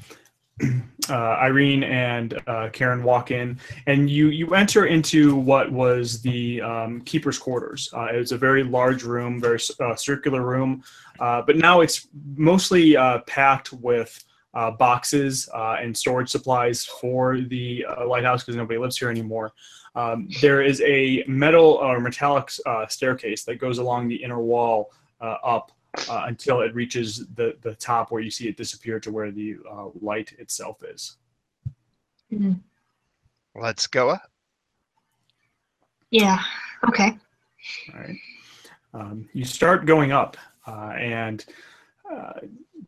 Uh, Irene and uh, Karen walk in, and you you enter into what was the um, keeper's quarters. Uh, it was a very large room, very uh, circular room, uh, but now it's mostly uh, packed with uh, boxes uh, and storage supplies for the uh, lighthouse because nobody lives here anymore. Um, there is a metal or metallic uh, staircase that goes along the inner wall uh, up uh, until it reaches the, the top where you see it disappear to where the uh, light itself is. Let's go. Up. Yeah. Okay. All right. Um, you start going up, uh, and uh,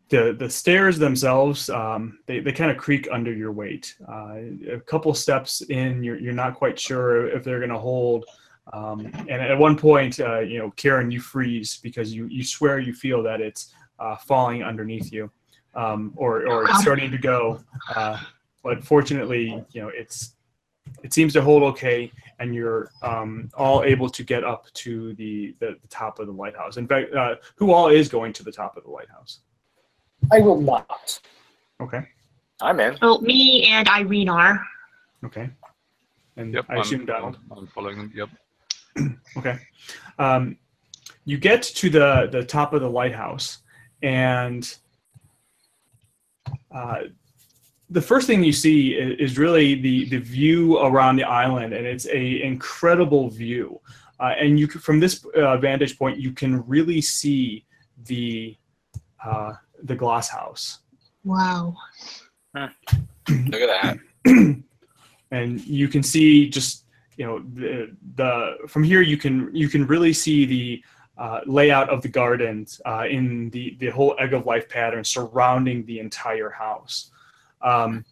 the the stairs themselves um, they, they kind of creak under your weight. Uh, a couple steps in, you're you're not quite sure if they're going to hold. Um, and at one point, uh, you know, Karen, you freeze because you you swear you feel that it's uh, falling underneath you, um, or or it's starting to go. Uh, but fortunately, you know, it's it seems to hold okay, and you're um, all able to get up to the, the, the top of the lighthouse. In fact, uh, who all is going to the top of the lighthouse? I will not. Okay, I'm in. Well, me and Irene are. okay, and Yep. I assume I'm, Donald. I'm following them. Yep. Okay. Um, you get to the, the top of the lighthouse, and uh, the first thing you see is, is really the, the view around the island, and it's a incredible view. Uh, and you can, from this uh, vantage point, you can really see the uh, the glass house. Wow. Look at that. and you can see just you know the, the from here you can you can really see the uh, layout of the gardens uh, in the the whole egg of life pattern surrounding the entire house. Um,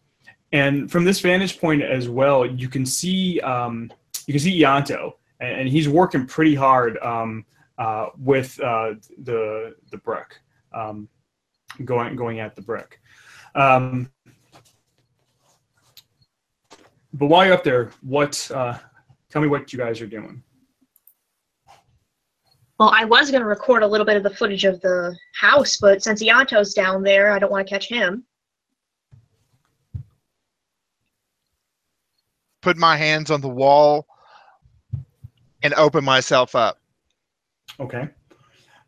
and from this vantage point as well, you can see um, you can see Ianto, and, and he's working pretty hard um, uh, with uh, the the brick, um, going going at the brick. Um, but while you're up there, what? Uh, tell me what you guys are doing. Well, I was going to record a little bit of the footage of the house, but since Ianto's down there, I don't want to catch him. Put my hands on the wall and open myself up. Okay.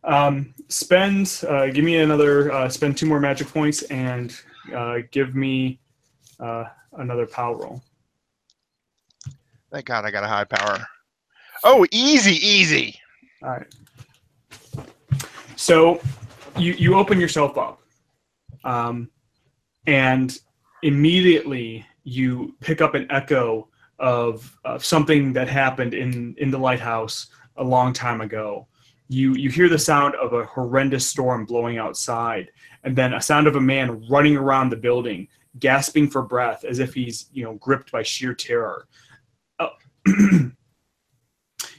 Um, spend. Uh, give me another. Uh, spend two more magic points and uh, give me uh, another power roll. Thank God I got a high power. Oh, easy, easy. All right. So you you open yourself up, um, and immediately you pick up an echo of, of something that happened in in the lighthouse a long time ago. You you hear the sound of a horrendous storm blowing outside, and then a sound of a man running around the building, gasping for breath as if he's you know gripped by sheer terror. Uh,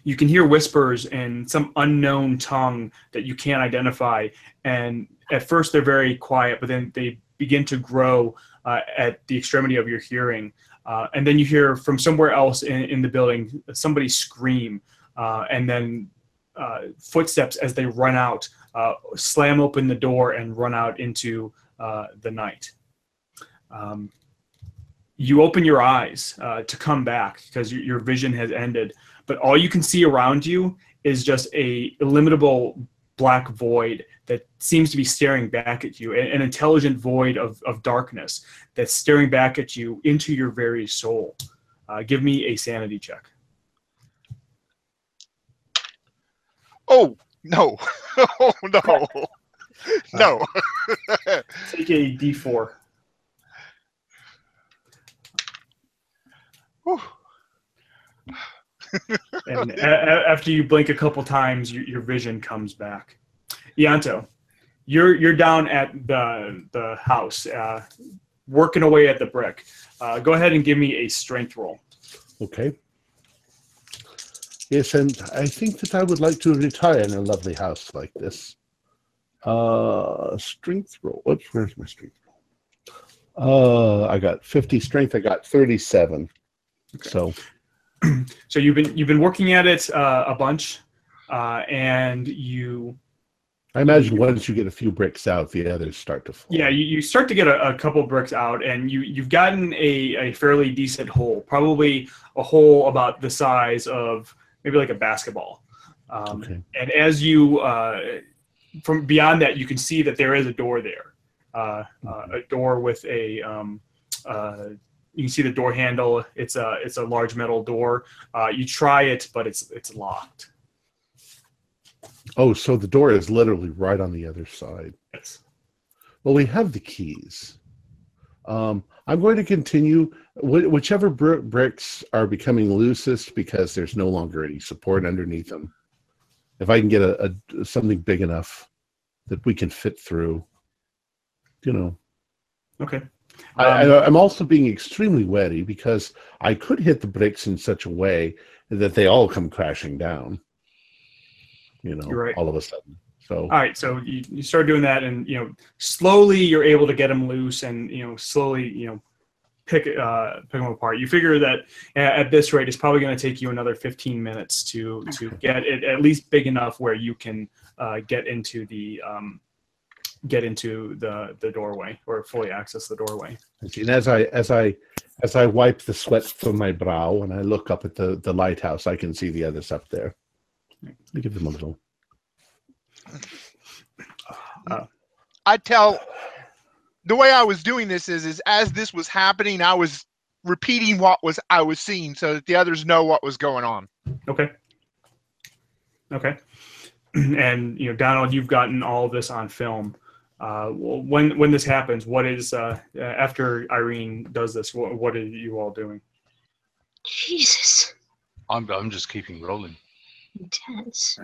you can hear whispers in some unknown tongue that you can't identify. And at first, they're very quiet, but then they begin to grow uh, at the extremity of your hearing. Uh, and then you hear from somewhere else in, in the building somebody scream, uh, and then uh, footsteps as they run out, uh, slam open the door, and run out into uh, the night. Um, you open your eyes to come back because your, your vision has ended but all you can see around you is just a illimitable black void that seems to be staring back at you an intelligent void of, of darkness that's staring back at you into your very soul uh, give me a sanity check Oh no! oh no! no! take a d4 and a- a- after you blink a couple times, your, your vision comes back. Ianto, you're you're down at the the house, uh, working away at the brick. Uh, go ahead and give me a strength roll. Okay. Yes, and I think that I would like to retire in a lovely house like this. Uh, strength roll. Whoops, where's my strength roll? Uh, I got 50 strength. I got 37. So, So you've been you've been working at it uh, a bunch, uh, and you I imagine once you get a few bricks out, the others start to fall. yeah you, you start to get a, a couple bricks out, and you you've gotten a, a fairly decent hole, probably a hole about the size of maybe like a basketball. Um, Okay. And as you uh, from beyond that, you can see that there is a door there, uh, uh, a door with a um, uh, you can see the door handle. It's a it's a large metal door. Uh, you try it, but it's it's locked. Oh, so the door is literally right on the other side. Yes. Well, we have the keys. Um, I'm going to continue wh- whichever br- bricks are becoming loosest because there's no longer any support underneath them. If I can get a, a something big enough that we can fit through, you know. Okay. I, Um, I, I'm also being extremely wary because I could hit the bricks in such a way that they all come crashing down. You know, right. all of a sudden. So All right, so you, you start doing that, and you know, slowly you're able to get them loose, and you know, slowly you know, pick uh, pick them apart. You figure that at this rate, it's probably going to take you another 15 minutes to to get it at least big enough where you can uh, get into the um, get into the the doorway or fully access the doorway. And as I as I as I wipe the sweat from my brow and I look up at the the lighthouse, I can see the others up there. Let me give them a little. I tell the way I was doing this is is as this was happening, I was repeating what was I was seeing so that the others know what was going on. Okay. Okay. And you know, Donald, you've gotten all of this on film. Uh, when when this happens, what is uh, after Irene does this? What, what are you all doing? Jesus, I'm, I'm just keeping rolling. intense.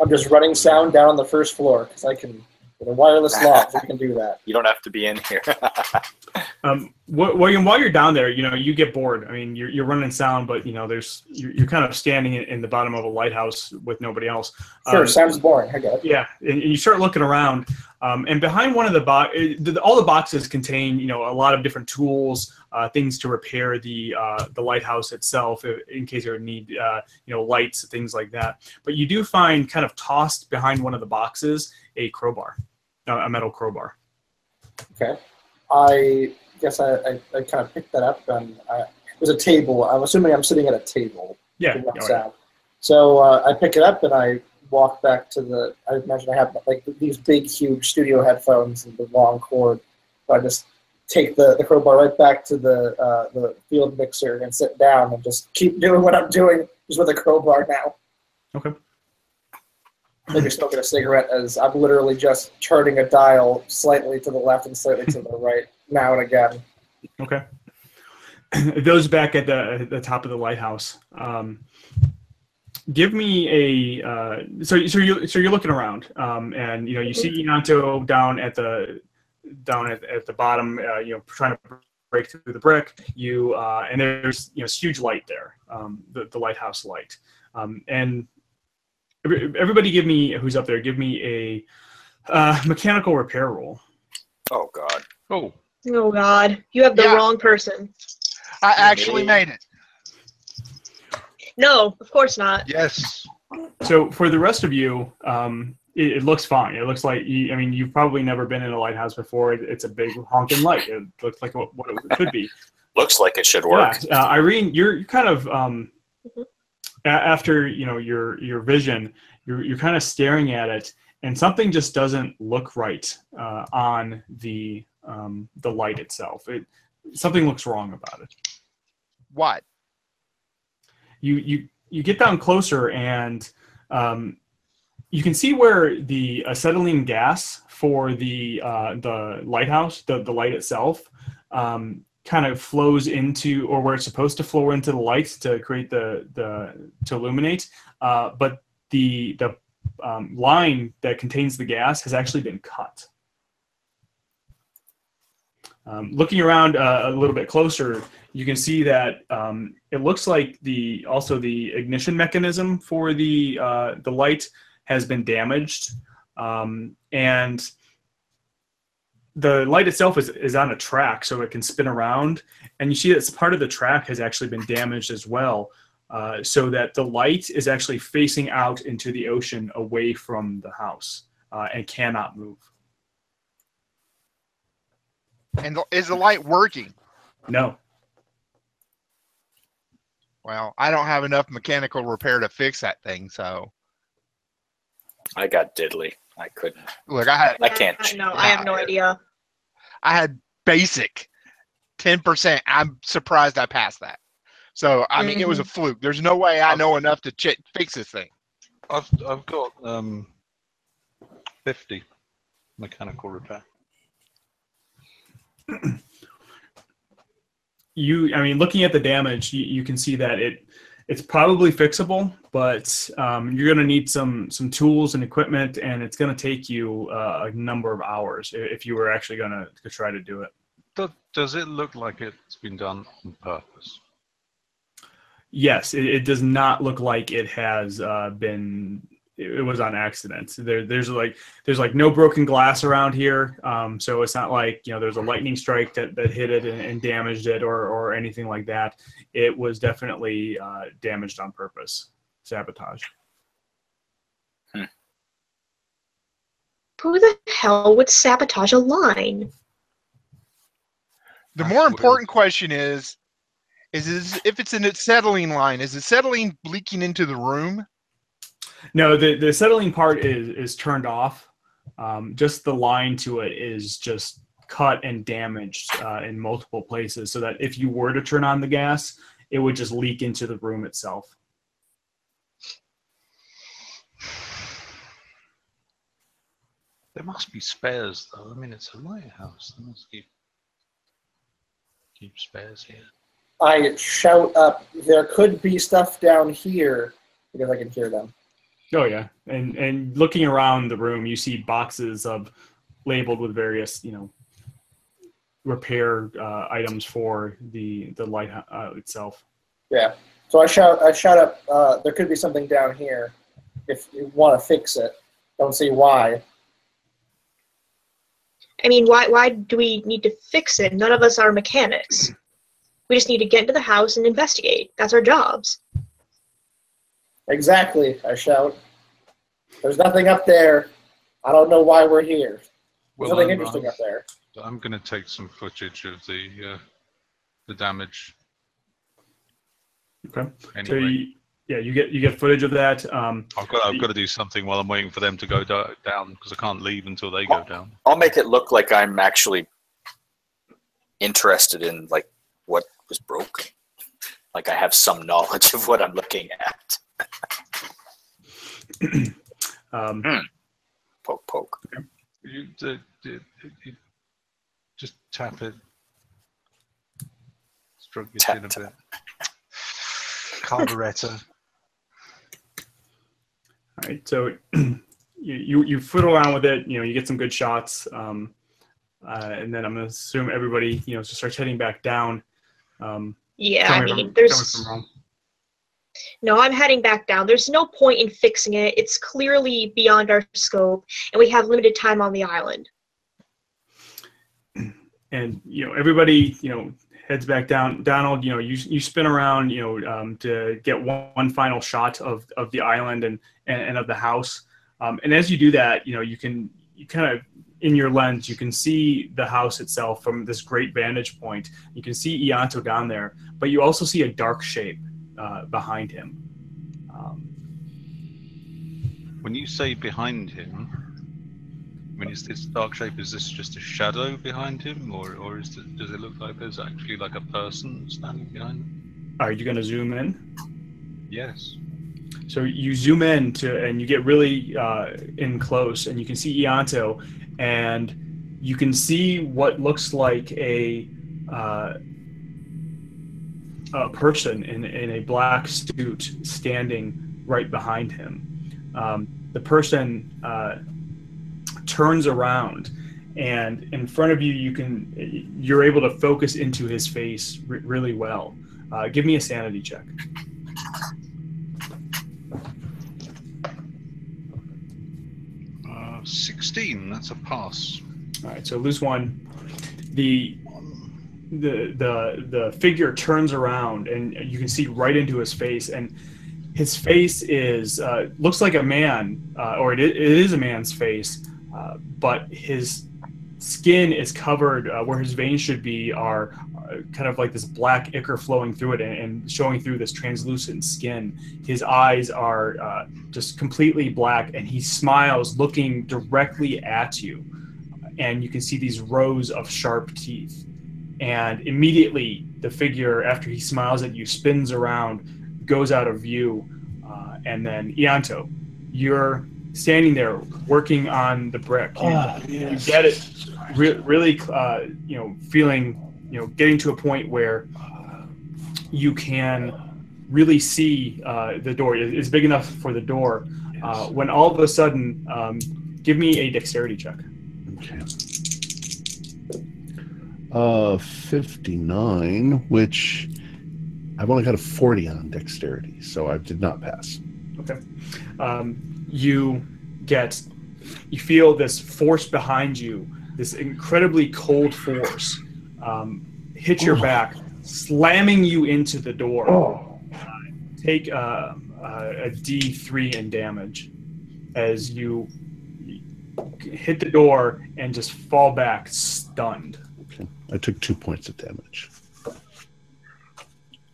I'm just running sound down on the first floor because I can, with a wireless lock, I can do that. You don't have to be in here. Um, wh- William, while you're down there, you know you get bored. I mean, you're, you're running sound, but you know there's you're, you're kind of standing in, in the bottom of a lighthouse with nobody else. Sure, Um, sounds boring. I get it. Yeah, and, and you start looking around, um, and behind one of the box, all the boxes contain you know a lot of different tools, uh, things to repair the uh, the lighthouse itself in case there need uh, you know lights, things like that. But you do find kind of tossed behind one of the boxes a crowbar, a metal crowbar. Okay. I guess I, I, I kind of picked that up and I, it was a table. I'm assuming I'm sitting at a table. Yeah, Good enough all right. sound. So uh, I pick it up and I walk back to the. I imagine I have like these big, huge studio headphones and the long cord. So I just take the, the crowbar right back to the uh, the field mixer and sit down and just keep doing what I'm doing just with a crowbar now. Okay. Maybe smoking a cigarette as I'm literally just turning a dial slightly to the left and slightly to the right now and again. Okay. Those back at the the top of the lighthouse. Um, give me a uh, so so you so you're looking around um, and you know you see Ianto down at the down at, at the bottom uh, you know trying to break through the brick you uh, and there's you know this huge light there um, the, the lighthouse light um, and everybody give me who's up there give me a uh, mechanical repair roll oh God. Oh, Oh God, you have the Yeah. wrong person. I actually made it. No, of course not. yes. So for the rest of you, um, it, it looks fine. It looks like you, I mean you've probably never been in a lighthouse before. It, it's a big honking light. It looks like what, what it could be. Looks like it should work. Yeah, uh, Irene, you're you're kind of um, Mhm. a- after you know your your vision, you're you're kind of staring at it, and something just doesn't look right uh, on the um, the light itself. It something looks wrong about it. What? you you you get down closer and um, you can see where the acetylene gas for the uh, the lighthouse, the the light itself, um, kind of flows into, or where it's supposed to flow into the light to create the the to illuminate. Uh, but the the um, line that contains the gas has actually been cut. Um, looking around uh, a little bit closer, you can see that um, it looks like the also the ignition mechanism for the uh, the light has been damaged, um, and the light itself is, is on a track, so it can spin around. And you see that part of the track has actually been damaged as well, uh, so that the light is actually facing out into the ocean away from the house uh, and cannot move. And the- is the light working? No. Well, I don't have enough mechanical repair to fix that thing. So I got diddly. I couldn't. look, I had I can't No, I have no idea. I had basic ten percent. I'm surprised I passed that. So I mean, it was a fluke. There's no way I know enough to ch- fix this thing. I've I've got um, fifty mechanical repair. you i mean looking at the damage you, you can see that it it's probably fixable but um, you're going to need some some tools and equipment and it's going to take you uh, a number of hours if you were actually going to try to do it Does, it look like it's been done on purpose? yes it, it does not look like it has uh, been it, it was on accident. There there's like there's like no broken glass around here. Um, so it's not like you know there's a lightning strike that, that hit it and, and damaged it or or anything like that. It was definitely uh, damaged on purpose. Sabotage. Who the hell would sabotage a line? The more important question is, is, is if it's an acetylene line, is acetylene leaking into the room? No the the settling part is is turned off um, just the line to it is just cut and damaged uh, in multiple places so that if you were to turn on the gas it would just leak into the room itself There must be spares though. I mean, it's a lighthouse. They must keep keep spares here. I shout up, there could be stuff down here because I can hear them. Oh yeah, and and looking around the room, you see boxes of labeled with various you know repair uh, items for the the light uh, itself. Yeah. So I shout, I shout up, uh, there could be something down here if you want to fix it. Don't see why. I mean, why why do we need to fix it? None of us are mechanics. We just need to get into the house and investigate. That's our jobs. Exactly, I shout. There's nothing up there. I don't know why we're here. There's Well, nothing I'm, interesting uh, up there. I'm going to take some footage of the uh, the damage. Okay. Anyway, So you, yeah, you get you get footage of that. Um, I've got I've got to do something while I'm waiting for them to go do- down because I can't leave until they go down. I'll make it look like I'm actually interested in like what was broken. Like I have some knowledge of what I'm looking at. Um, Poke, poke. You, d- d- you just tap it. Stroke your Tap, chin a tap. bit. Carburetor. All right, so you, you you fiddle around with it. You know, you get some good shots, um, uh, and then I'm gonna assume everybody you know just starts heading back down. Um, Yeah, I mean, I'm- tell me if there's I'm wrong. No. I'm heading back down. There's no point in fixing it. It's clearly beyond our scope, and we have limited time on the island. and you know everybody you know heads back down. Donald, you know you you spin around you know um, to get one, one final shot of of the island and and, and of the house. Um, and as you do that, you know you can you kind of in your lens you can see the house itself from this great vantage point. You can see Ianto down there, but you also see a dark shape uh, behind him. Um, When you say behind him, I mean, is this dark shape? Is this just a shadow behind him, or or is it, does it look like there's actually like a person standing behind him? are you going to zoom in? Yes. So you zoom in to, and you get really uh, in close, and you can see Ianto, and you can see what looks like a uh, a person in, in a black suit standing right behind him. Um, the person uh, turns around, and in front of you, you can you're able to focus into his face re- really well. Uh, give me a sanity check. Uh, Sixteen. That's a pass. All right, so lose one. The the the the figure turns around and you can see right into his face. And his face is uh, looks like a man uh, or it is, it is a man's face uh, but his skin is covered uh, where his veins should be are uh, kind of like this black ichor flowing through it and, and showing through this translucent skin. His eyes are uh, just completely black and he smiles looking directly at you. And you can see these rows of sharp teeth and immediately the figure after he smiles at you spins around goes out of view uh, and then ianto you're standing there working on the brick. You, you get it re- really uh, you know feeling you know getting to a point where you can really see uh, the door. It- it's big enough for the door uh, when all of a sudden um, give me a dexterity check. Okay. Uh, 59, which I've only got a 40 on dexterity, so I did not pass. Okay. Um, you get you feel this force behind you this incredibly cold force um, hit your Oh. back slamming you into the door Oh, take uh, uh, a d3 in damage as you hit the door and just fall back stunned. I took two points of damage.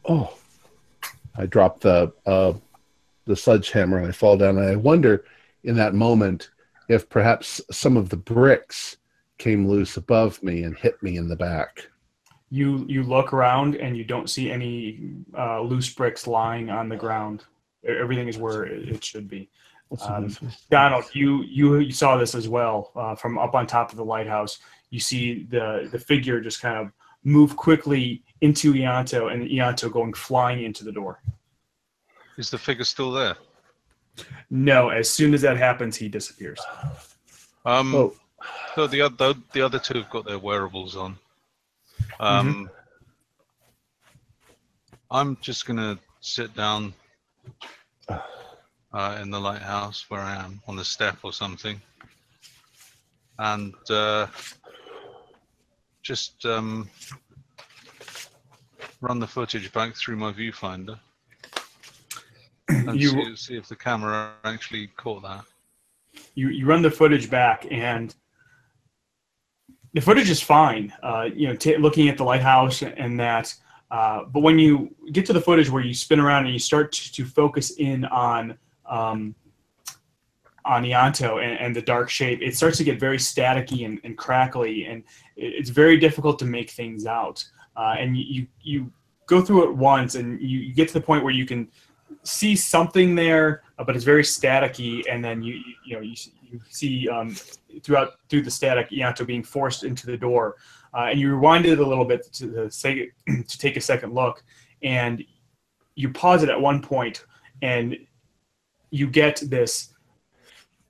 Oh, I dropped the uh, the sledgehammer and I fall down. And I wonder in that moment if perhaps some of the bricks came loose above me and hit me in the back. you you look around and you don't see any uh, loose bricks lying on the ground everything is where it it should be Um. Donald, you, you you saw this as well uh, from up on top of the lighthouse. You see the the figure just kind of move quickly into Ianto, and Ianto going flying into the door. Is the figure still there? No, as soon as that happens, he disappears. Um, Oh, so the other the other two have got their wearables on. Um, I'm just gonna sit down uh, in the lighthouse where I am on the step or something, and uh, just um, run the footage back through my viewfinder and You see, see if the camera actually caught that. you you run the footage back and the footage is fine uh, you know looking at the lighthouse and that uh, but when you get to the footage where you spin around and you start to, to focus in on um, on Ianto and, and the dark shape it starts to get very staticky and, and crackly and it's very difficult to make things out uh, and you, you go through it once and you, get to the point where you can see something there, uh, but it's very staticky. And then you you, you know you, you see um, throughout through the static Ianto being forced into the door, uh, and you rewind it a little bit to the, say to take a second look, and you pause it at one point, and you get this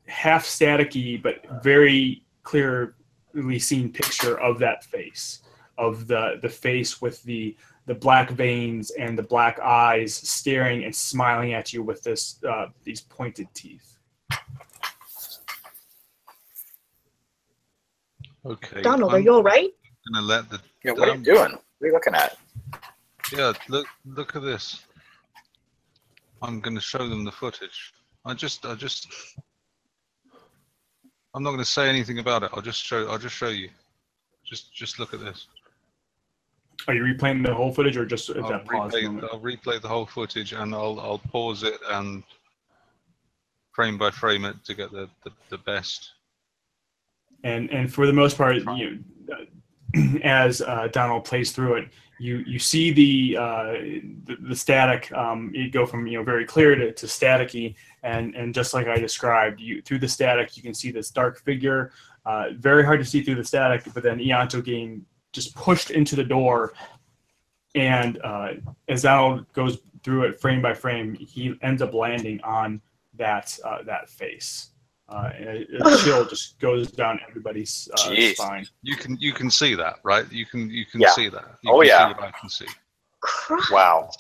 half staticky but very clearly seen picture of that face of the the face with the the black veins and the black eyes staring and smiling at you with this uh, these pointed teeth. Okay. Donald, are I'm you all right? gonna let the Yeah, what are you doing? What are you looking at? Yeah, look look at this. I'm gonna show them the footage. I just I just I'm not gonna say anything about it. I'll just show I'll just show you. Just just look at this. Are you replaying the whole footage or just at I'll that pause replay, moment? I'll replay the whole footage and I'll I'll pause it and frame by frame it to get the, the, the best. and and for the most part, you as uh, Donald plays through it, you you see the uh, the, the static um, it go from you know very clear to, to staticky, and and just like I described, you through the static you can see this dark figure. Uh, very hard to see through the static, but then Ianto getting just pushed into the door, and uh, as Donald goes through it frame by frame, he ends up landing on that uh, that face. Uh, and a, a chill just goes down everybody's uh, spine. You can you can see that, right? You can you can Yeah. see that. You Oh, can yeah. see what I can see. Christ. Wow.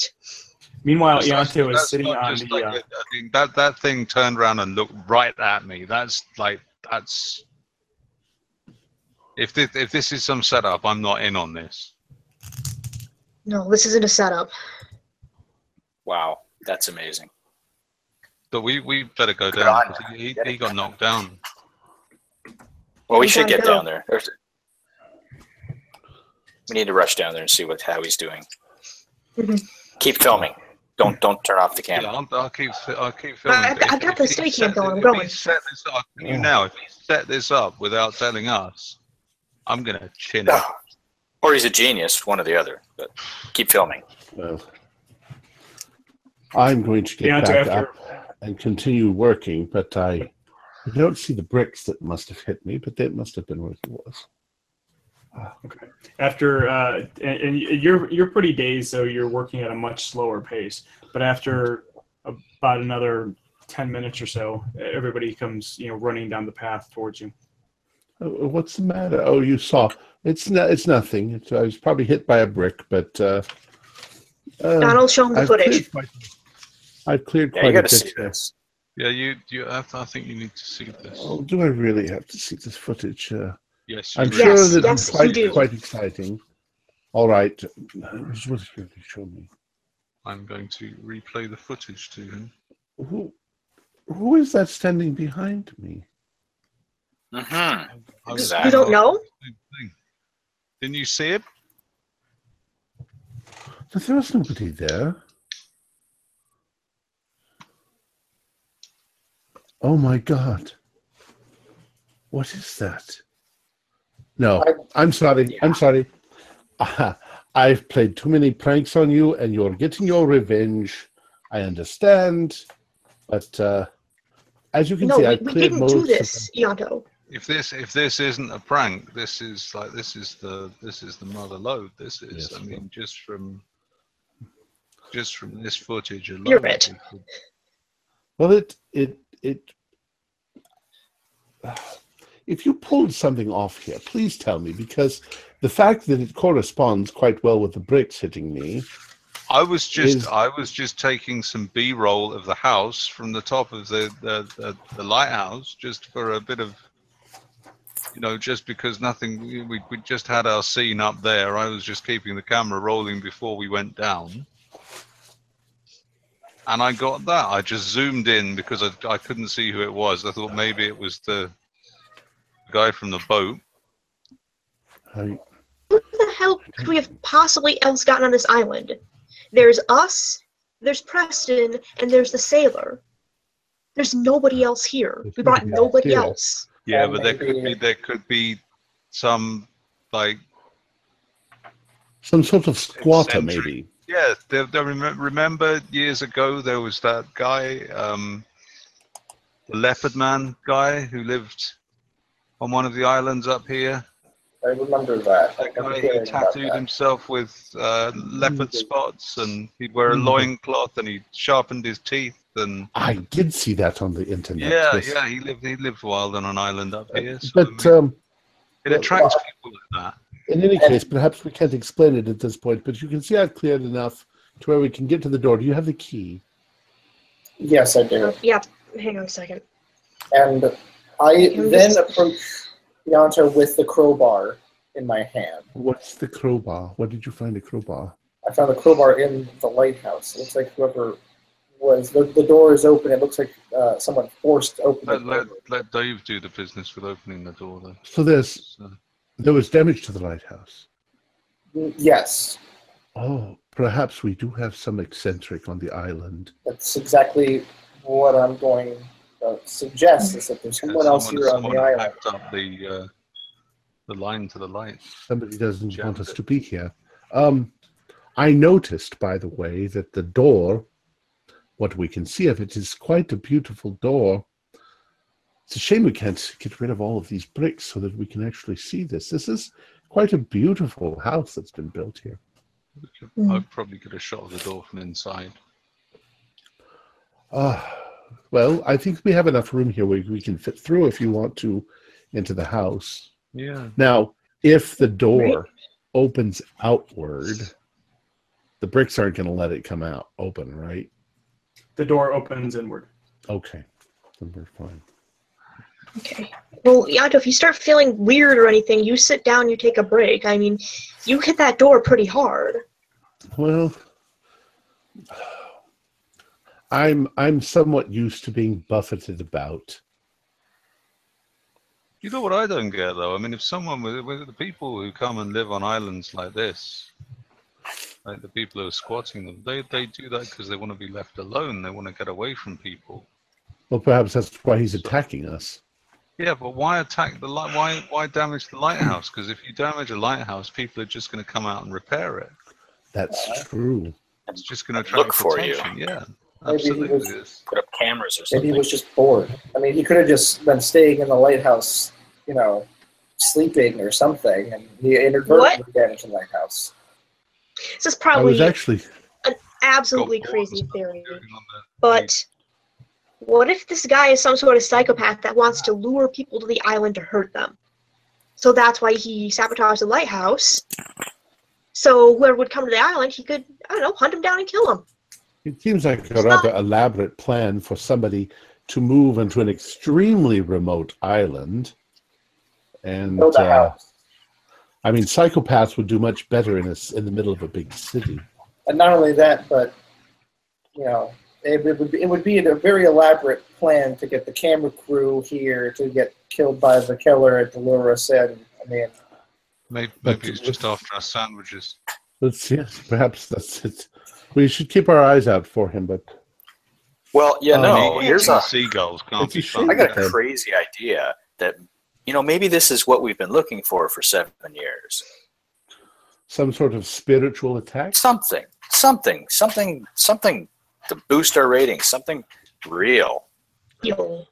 Meanwhile, That's- Ianto is that's sitting not on just the. like Uh, a- I mean, that that thing turned around and looked right at me. That's like that's. If this, if this is some setup, I'm not in on this. No, this isn't a setup. Wow. That's amazing. But we, we better go Good down. on 'cause He, he got knocked down. Well, we We should gotta get down there. There's, we need to rush down there and see what how he's doing. Mhm. Keep filming. Don't don't turn off the Yeah, camera. I'll, I'll keep I'll keep filming. I- but I if- got the he steady set cam going, I'm if he going. set this up, you Yeah. now, if he set this up without telling us, I'm gonna chin him. Or he's a genius, one or the other. But keep filming. well, I'm going to get Ianto, back after up and continue working, but I, I don't see the bricks that must have hit me, but that must have been what it was. Okay. After uh, and, and you're you're pretty dazed, so you're working at a much slower pace. But after about another ten minutes or so, everybody comes you know running down the path towards you. Oh, what's the matter? Oh, you saw. It's no, it's nothing. It's, I was probably hit by a brick, but uh, uh, Donald, show him the I've footage. Cleared quite, I've cleared Yeah, quite you a bit. see there. this. Yeah, you you. I, I think you need to see this. Oh, do I really have to see this footage? Uh, Yes, I'm do. sure Yes, that yes, it's you quite quite exciting. All right, what will you show me? I'm going to replay the footage to him. Who, who is that standing behind me? Uh-huh. I was- Exactly. You don't know? Didn't you see it? But there was nobody there. Oh my God! What is that? No, I'm sorry. I'm sorry. Ah, I've played too many pranks on you, and you're getting your revenge. I understand, but uh, as you can No, see, we, I've we cleared didn't most do this, Ianto. If this if this isn't a prank, this is like this is the this is the mother lode. This is Yes, I well. mean just from just from this footage alone. You're right. Well, it it it. If you pulled something off here, please tell me because the fact that it corresponds quite well with the bricks hitting me. I was just Is- I was just taking some B roll of the house from the top of the the, the the lighthouse just for a bit of you know just because nothing we we just had our scene up there. I was just keeping the camera rolling before we went down. And I got that. I just zoomed in because I, I couldn't see who it was. I thought maybe it was the guy from the boat. I, Who the hell could we have possibly else gotten on this island? There's us, there's Preston, and there's the sailor. There's nobody else here. There's We brought nobody else else. Yeah, Um, but there could be there could be some like some sort of squatter, Eccentric. maybe. Yeah, there, there, remem- remember years ago there was that guy, um, the leopard man guy who lived on one of the islands up here. I remember that. That guy who tattooed himself with uh, leopard spots, and he'd wear a Mhm. loincloth, and he sharpened his teeth, and I did see that on the internet. yeah, yes. yeah, he lived he lived wild on an island up here. So But I mean, um, it attracts people like that. In any case, perhaps we can't explain it at this point. But you can see I've cleared enough to where we can get to the door. Do you have the key? Yes, I do. Uh, yeah, hang on a second. And I then just- approach Ianto with the crowbar in my hand. What's the crowbar? Where did you find the crowbar? I found the crowbar in the lighthouse. It looks like whoever was the, the door is open. It looks like uh, someone forced open the Let, let, let Dave do the business with opening the door. Then. So there's So, there was damage to the lighthouse. Yes, Oh, perhaps we do have some eccentric on the island. that's exactly what I'm going to suggest. Is that there's yeah, someone else here on the island. hacked up the uh, the line to the light. Somebody doesn't want us it. to be here. Um, I noticed, by the way, that the door, what we can see of it, is quite a beautiful door. It's a shame we can't get rid of all of these bricks so that we can actually see this. This is quite a beautiful house that's been built here. Mm. I'd probably get a shot of the door from inside. Uh, well, I think we have enough room here where we can fit through if you want to into the house. Yeah. Now, if the door opens outward, the bricks aren't going to let it come out open, right? The door opens inward. Okay, then we're fine. Okay. Well, Ianto, if you start feeling weird or anything, you sit down, you take a break. I mean, you hit that door pretty hard. Well, I'm I'm somewhat used to being buffeted about. You know what I don't get though? I mean, if someone with, with the people who come and live on islands like this, like the people who are squatting them, they they do that because they want to be left alone. They want to get away from people. Well, perhaps that's why he's attacking us. Yeah, but why attack the light? Why why damage the lighthouse? Because if you damage a lighthouse, people are just going to come out and repair it. That's true. It's just going to Look attract for you. attention. Yeah, Maybe he absolutely. was- Put up cameras or something. Maybe something. he was just bored. I mean, he could have just been staying in the lighthouse, you know, sleeping or something, and he inadvertently damaged the lighthouse. This is I probably was actually an absolutely crazy theory. The- But what if this guy is some sort of psychopath that wants to lure people to the island to hurt them? So that's why he sabotaged the lighthouse. So whoever would come to the island, he could, I don't know, hunt him down and kill him. It seems like a It's not- rather elaborate plan for somebody to move into an extremely remote island. And Build a uh, house. I mean, psychopaths would do much better in a s in the middle of a big city. And not only that, but you know, it, it would be, it would be a very elaborate plan to get the camera crew here to get killed by the killer at to lure us. I mean, Maybe, But maybe it's just after our sandwiches. Let's yes, perhaps that's it. We should keep our eyes out for him, but Well, yeah, Um, no. Here's a. seagulls. Can't be fun. I got a crazy idea that you know maybe this is what we've been looking for for seven years. some sort of spiritual attack. Something, something, something, something to boost our ratings. Something real. Yo.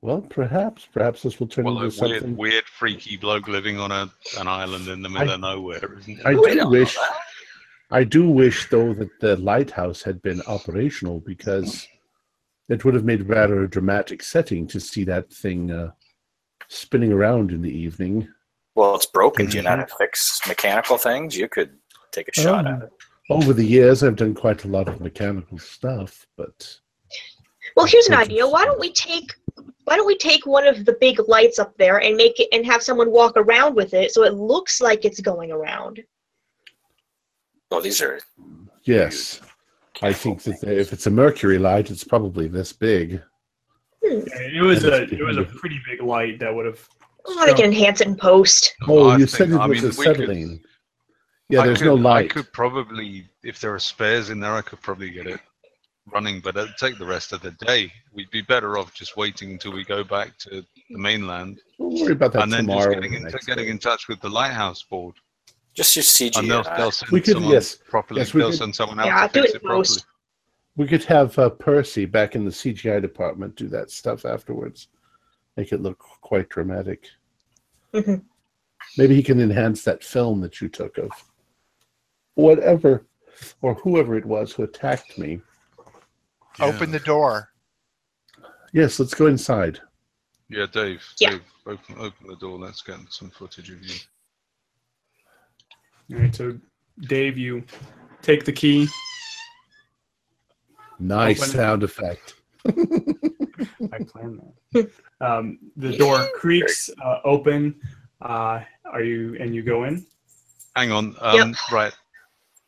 Well, perhaps, perhaps this will turn Well, a into weird, something. weird, freaky bloke living on a an island in the middle of nowhere, isn't it? I We do wish. I do wish though that the lighthouse had been operational because it would have made rather a dramatic setting to see that thing uh, spinning around in the evening. Well, it's broken. Do you know how to fix mechanical things? You could take a shot Um, at it. Over the years, I've done quite a lot of mechanical stuff, but Well, here's an idea. Why don't we take why don't we take one of the big lights up there and make it and have someone walk around with it so it looks like it's going around? Well, these are. yes, I think that if it's a mercury light, it's probably this big. Hmm. It was a And it's it was a pretty big light that would have. Oh, they can enhance it in post. Oh, I you think- said it I was mean, a we could- acetylene. Yeah, I there's could, no light. I could probably, if there are spares in there, I could probably get it running, but it'd take the rest of the day. We'd be better off just waiting until we go back to the mainland We'll worry about that and then just getting in, the getting in touch with the lighthouse board. Just use CG. And they'll, they'll send We could- someone yes. properly. Yes, we they'll could- send someone out Yeah, to do fix it it properly. We could have uh, Percy back in the CGI department do that stuff afterwards. Make it look quite dramatic. Mhm. Maybe he can enhance that film that you took of whatever or whoever it was who attacked me. Open the door. Yes, let's go inside. Yeah, Dave. Yeah. Dave, open, open the door. Let's get some footage of you. All right, so Dave, you take the key. Nice Open. sound effect. I planned that. Um, the door creaks uh, open. Uh, are you and you go in? Hang on. Um, Right.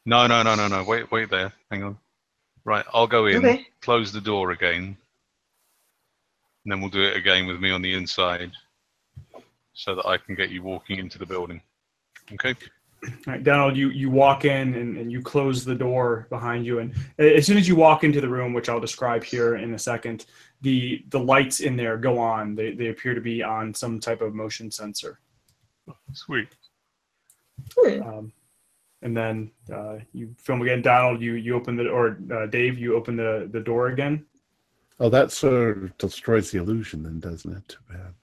No, no, no, no, no. Wait, wait there. Hang on. Right, I'll go in, Okay. close the door again, and then we'll do it again with me on the inside, so that I can get you walking into the building. Okay. All right, Donald, you, you walk in and, and you close the door behind you. And as soon as you walk into the room, which I'll describe here in a second, the, the lights in there go on. They, they appear to be on some type of motion sensor. Sweet. Um, and then uh, you film again. Donald, you, you open the, or uh, Dave, you open the, the door again. Oh, that sort of destroys the illusion, then, doesn't it? Too bad.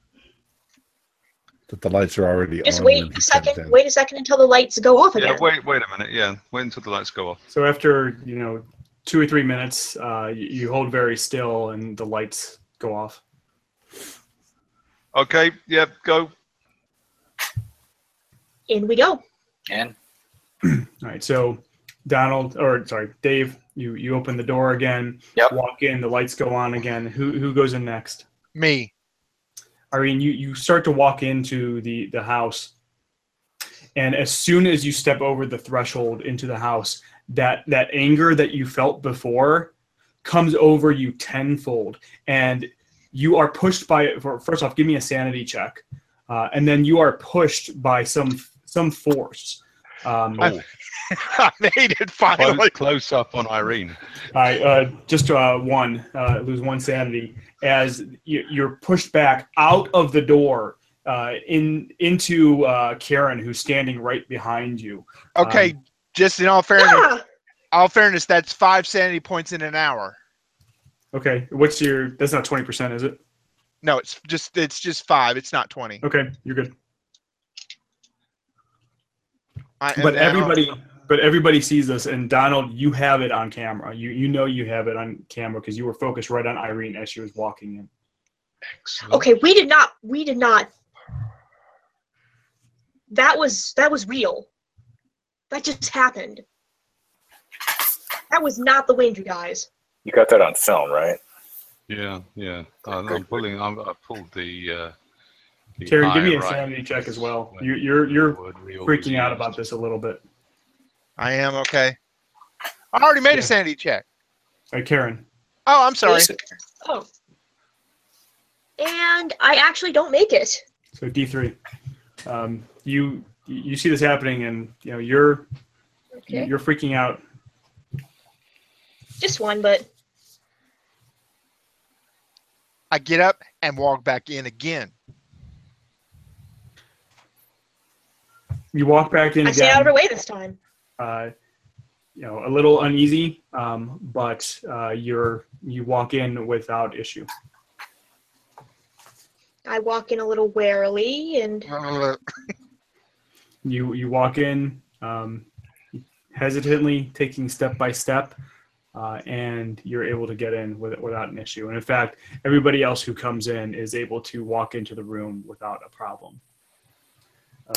That the lights are already Just on. wait a second. Wait a second until the lights go off again. Yeah. Wait. Wait a minute. Yeah. Wait until the lights go off. So after, you know, two or three minutes, uh, you, you hold very still and the lights go off. Okay. Yep. Go. In we go. and All right, so Donald, or sorry, Dave, you you open the door again. Yep. Walk in, the lights go on again. Who who goes in next? Me. Irene, you you start to walk into the the house, and as soon as you step over the threshold into the house, that that anger that you felt before comes over you tenfold, and you are pushed by. for- First off, give me a sanity check, uh, and then you are pushed by some some force. Um, Oh, I made it close, finally. close up on Irene. All right, uh, just uh, one, uh, lose one sanity as you, you're pushed back out of the door uh, in into uh, Karen, who's standing right behind you. Okay, Um, just in all fairness, Ah! all fairness, that's five sanity points in an hour. Okay, what's your? That's not twenty percent, is it? No, it's just it's just five. It's not twenty. Okay, you're good. I, But and I don't- everybody, but everybody sees this, and Donald, you have it on camera. You you know you have it on camera because you were focused right on Irene as she was walking in. Excellent. Okay, we did not. We did not. That was that was real. That just happened. That was not the wind, you guys. you got that on film, right? Yeah. Yeah. I'm, I'm pulling. I'm, I pulled the. Uh, the Karen, give me eye a right sanity check as well. You, you're you're the freaking out about this a little bit. I am okay. I already made Yeah. a sanity check. All right, Karen. Oh, I'm sorry. Oh. And I actually don't make it. So D three, um, you you see this happening, and you know you're Okay. you're freaking out. Just one, but I get up and walk back in again. You walk back in I stay out of her way this time. Uh, you know, a little uneasy, um, but uh, you're you walk in without issue. I walk in a little warily and You you walk in um, hesitantly, taking step by step, uh, and you're able to get in with, without an issue. And in fact, everybody else who comes in is able to walk into the room without a problem.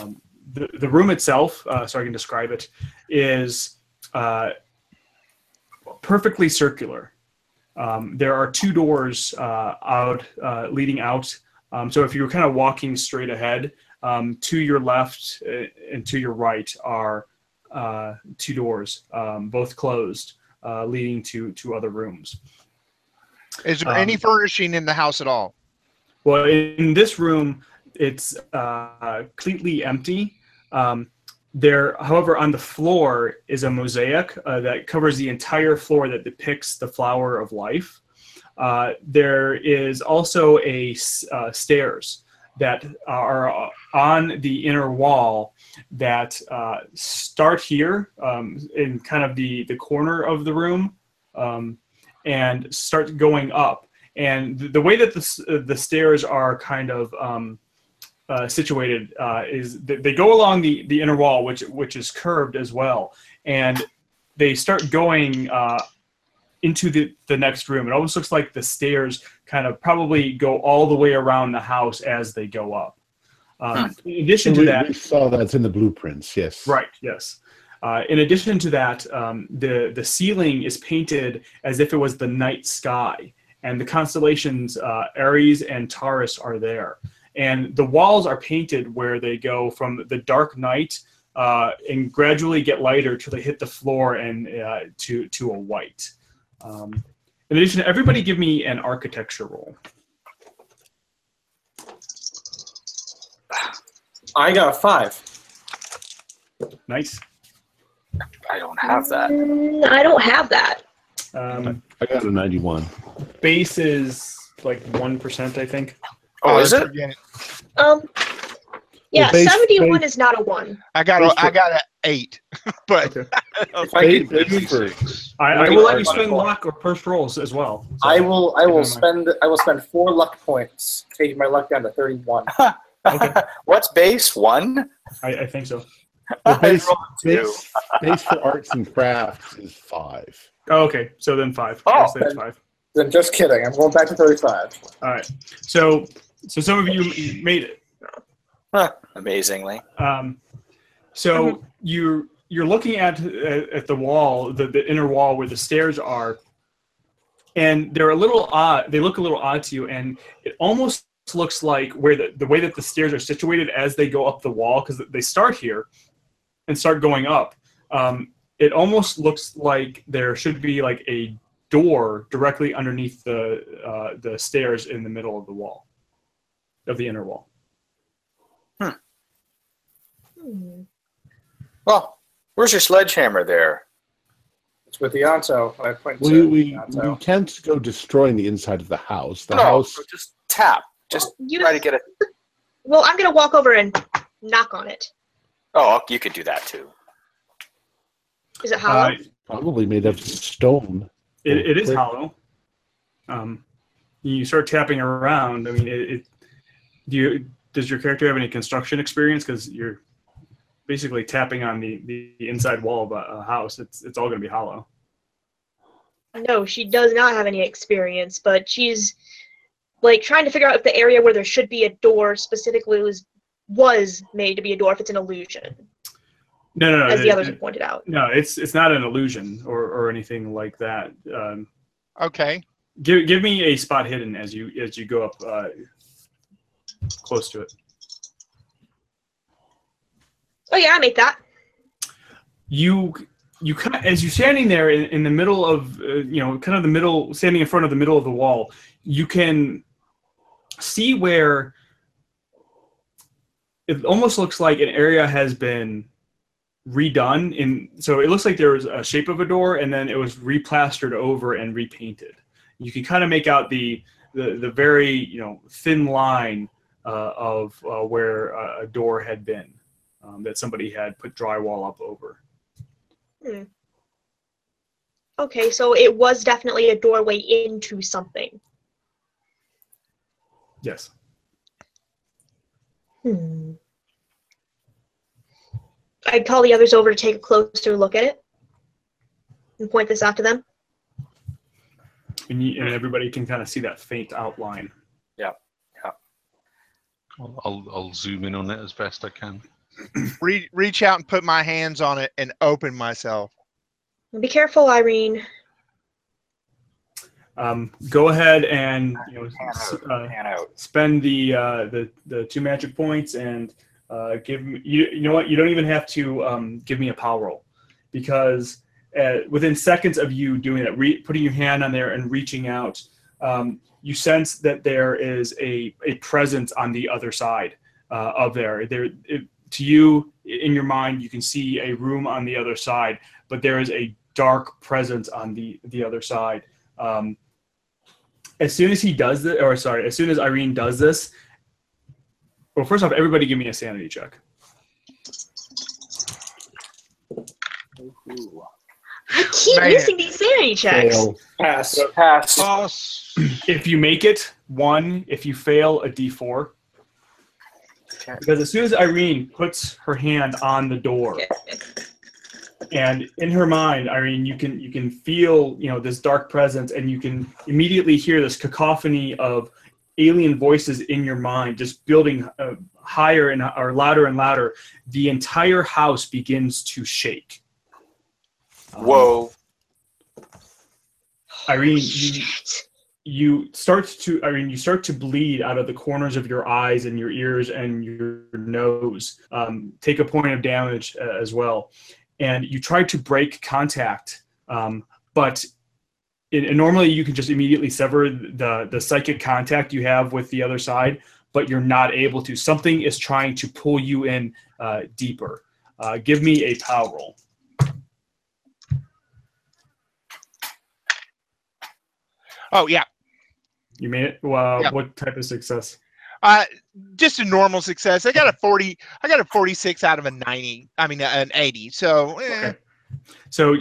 Um, the the room itself, uh, so I can describe it, is uh, perfectly circular. Um, there are two doors uh, out uh, leading out. Um, so if you're kind of walking straight ahead, um, to your left uh, and to your right are uh, two doors, um, both closed, uh, leading to to other rooms. Is there any Um, furnishing in the house at all? Well, in this room, it's uh, completely empty. Um, there, however, on the floor is a mosaic uh, that covers the entire floor that depicts the flower of life. Uh, there is also a uh, stairs that are on the inner wall that uh, start here um, in kind of the the corner of the room um, and start going up and the, the way that the, uh, the stairs are kind of um, uh, situated uh, is that they go along the, the inner wall which which is curved as well and they start going uh, into the, the next room it almost looks like the stairs kind of probably go all the way around the house as they go up um, in addition to we, that we saw that's in the blueprints. Yes. Right. Yes. Uh, in addition to that, um, the the ceiling is painted as if it was the night sky, and the constellations uh, Aries and Taurus are there. And the walls are painted where they go from the dark night uh, and gradually get lighter till they hit the floor and uh, to to a white. Um, in addition, everybody give me an architecture roll. I got a five. Nice. I don't have that. Mm, I don't have that. Um, I got a 91. base is like one percent, I think. Oh, is it? forget it. Um, yeah, base- seventy-one base- is not a one. I got a, I got an eight, but Okay. If I Base, could, base for, I, I will let you spend luck or first rolls as well. So- I will. I will Keep in spend. I will spend four luck points, taking my luck down to thirty-one. Okay. What's base? One? I, I think so. the base, I rolled a two. base, base for arts and crafts is five. Oh, okay. So then five. Oh, I'll then- five. Then just kidding. I'm going back to thirty-five. All right. So so some of you made it. Amazingly. Um, so you you're looking at at at the wall, the, the inner wall where the stairs are, and they're a little odd. They look a little odd to you, and it almost looks like where the, the way that the stairs are situated as they go up the wall, because they start here and start going up. Um, it almost looks like there should be like a door directly underneath the uh, the stairs in the middle of the wall, of the inner wall. Hmm. Well, where's your sledgehammer there? It's with the Ianto. I point We, to we, the we can't go destroying the inside of the house. The no, house, just tap. Just You- try to get it. Well, I'm gonna walk over and knock on it. Oh, you could do that too. Is it hollow? Uh, probably made of stone. It, it is hollow. Um, you start tapping around. I mean, it, it. Do you? Does your character have any construction experience? Because you're basically tapping on the, the inside wall of a, a house. It's it's all going to be hollow. No, she does not have any experience, but she's like trying to figure out if the area where there should be a door specifically was was made to be a door if it's an illusion, No, no, no. as the others it- have pointed out. no, it's it's not an illusion or, or anything like that. Um, okay. give give me a spot hidden as you as you go up uh, close to it. Oh yeah, I made that. you you kind of, as you're standing there in, in the middle of uh, you know kind of the middle standing in front of the middle of the wall you can see where it almost looks like an area has been redone in so it looks like there was a shape of a door and then it was replastered over and repainted you can kind of make out the the, the very you know thin line of uh, where a, a door had been um, that somebody had put drywall up over Okay, so it was definitely a doorway into something. yes Hmm. I'd call the others over to take a closer look at it and point this out to them. And, you, and everybody can kind of see that faint outline. I'll, I'll, I'll zoom in on it as best I can. Re- reach out and put my hands on it and open myself. Be careful, Irene. Um, go ahead and you know Pan s- out. uh, Pan out. spend the uh, the the two magic points and uh, give me you, you know what you don't even have to um, give me a power roll because uh, within seconds of you doing that re- putting your hand on there and reaching out um, you sense that there is a, a presence on the other side uh, of there there it, to you in your mind you can see a room on the other side but there is a dark presence on the the other side um, as soon as he does this, or sorry, as soon as Irene does this, well, first off, everybody give me a sanity check. I keep Man. missing these sanity checks. Fail. Pass. Pass. Pass. If you make it, one. If you fail, a d4. Okay. Because as soon as Irene puts her hand on the door, and in her mind, Irene, you can you can feel you know this dark presence, and you can immediately hear this cacophony of alien voices in your mind, just building uh, higher and or louder and louder. The entire house begins to shake. Um, Whoa. Irene, you, Shit. You start to I mean you start to bleed out of the corners of your eyes and your ears and your nose. Um, take a point of damage uh, as well, and you try to break contact, um, but and normally you can just immediately sever the the psychic contact you have with the other side, but you're not able to. Something is trying to pull you in uh, deeper. Uh, give me a power roll. Oh yeah, You made it. Well, Yeah. what type of success? uh, just a normal success. I got a forty. I got a forty-six out of a ninety. I mean, an eighty. So eh, Okay. So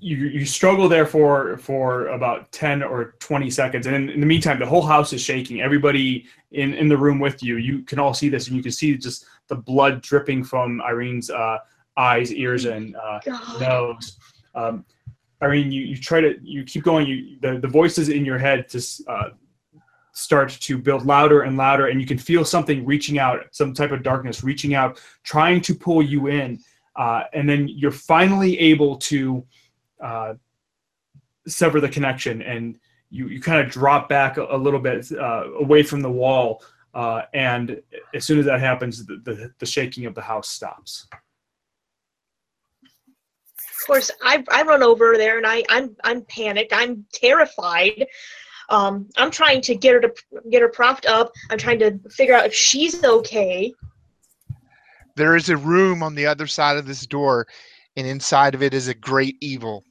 you you struggle there for for about ten or twenty seconds, and in, in the meantime, the whole house is shaking. Everybody in in the room with you, you can all see this, and you can see just the blood dripping from Irene's uh, eyes, ears, and uh, God. nose. Um, Irene, you, you try to you keep going. You the, the voices in your head just uh, start to build louder and louder, and you can feel something reaching out, some type of darkness reaching out, trying to pull you in. Uh, and then you're finally able to uh, sever the connection, and you you kind of drop back a, a little bit uh, away from the wall. Uh, and as soon as that happens, the, the, the shaking of the house stops. Of course, I I run over there and I I'm I'm panicked. I'm terrified. Um, I'm trying to get her to get her propped up. I'm trying to figure out if she's okay. there is a room on the other side of this door, and inside of it is a great evil.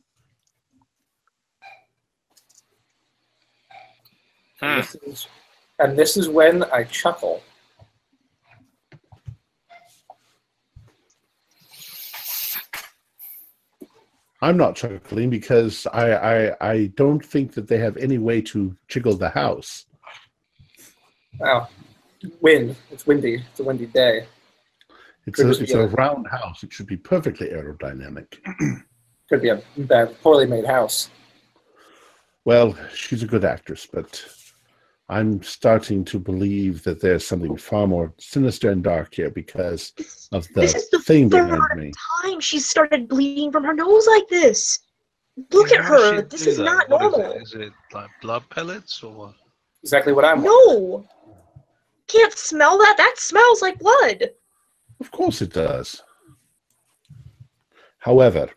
Hmm. This is, and this is when I chuckle. I'm not chuckling because I, I I don't think that they have any way to jiggle the house. Wow. Wind. It's windy. It's a windy day. It's a, Could it's a a- round house. It should be perfectly aerodynamic. Could be a bad, poorly made house. Well, she's a good actress, but I'm starting to believe that there's something oh. far more sinister and dark here because of the This is the thing third behind me. time she's started bleeding from her nose like this. Look at her. This is that? not What is normal. it? Is it like blood pellets or what? Exactly what I'm. No. Can't smell that. That smells like blood. Of course it does. However,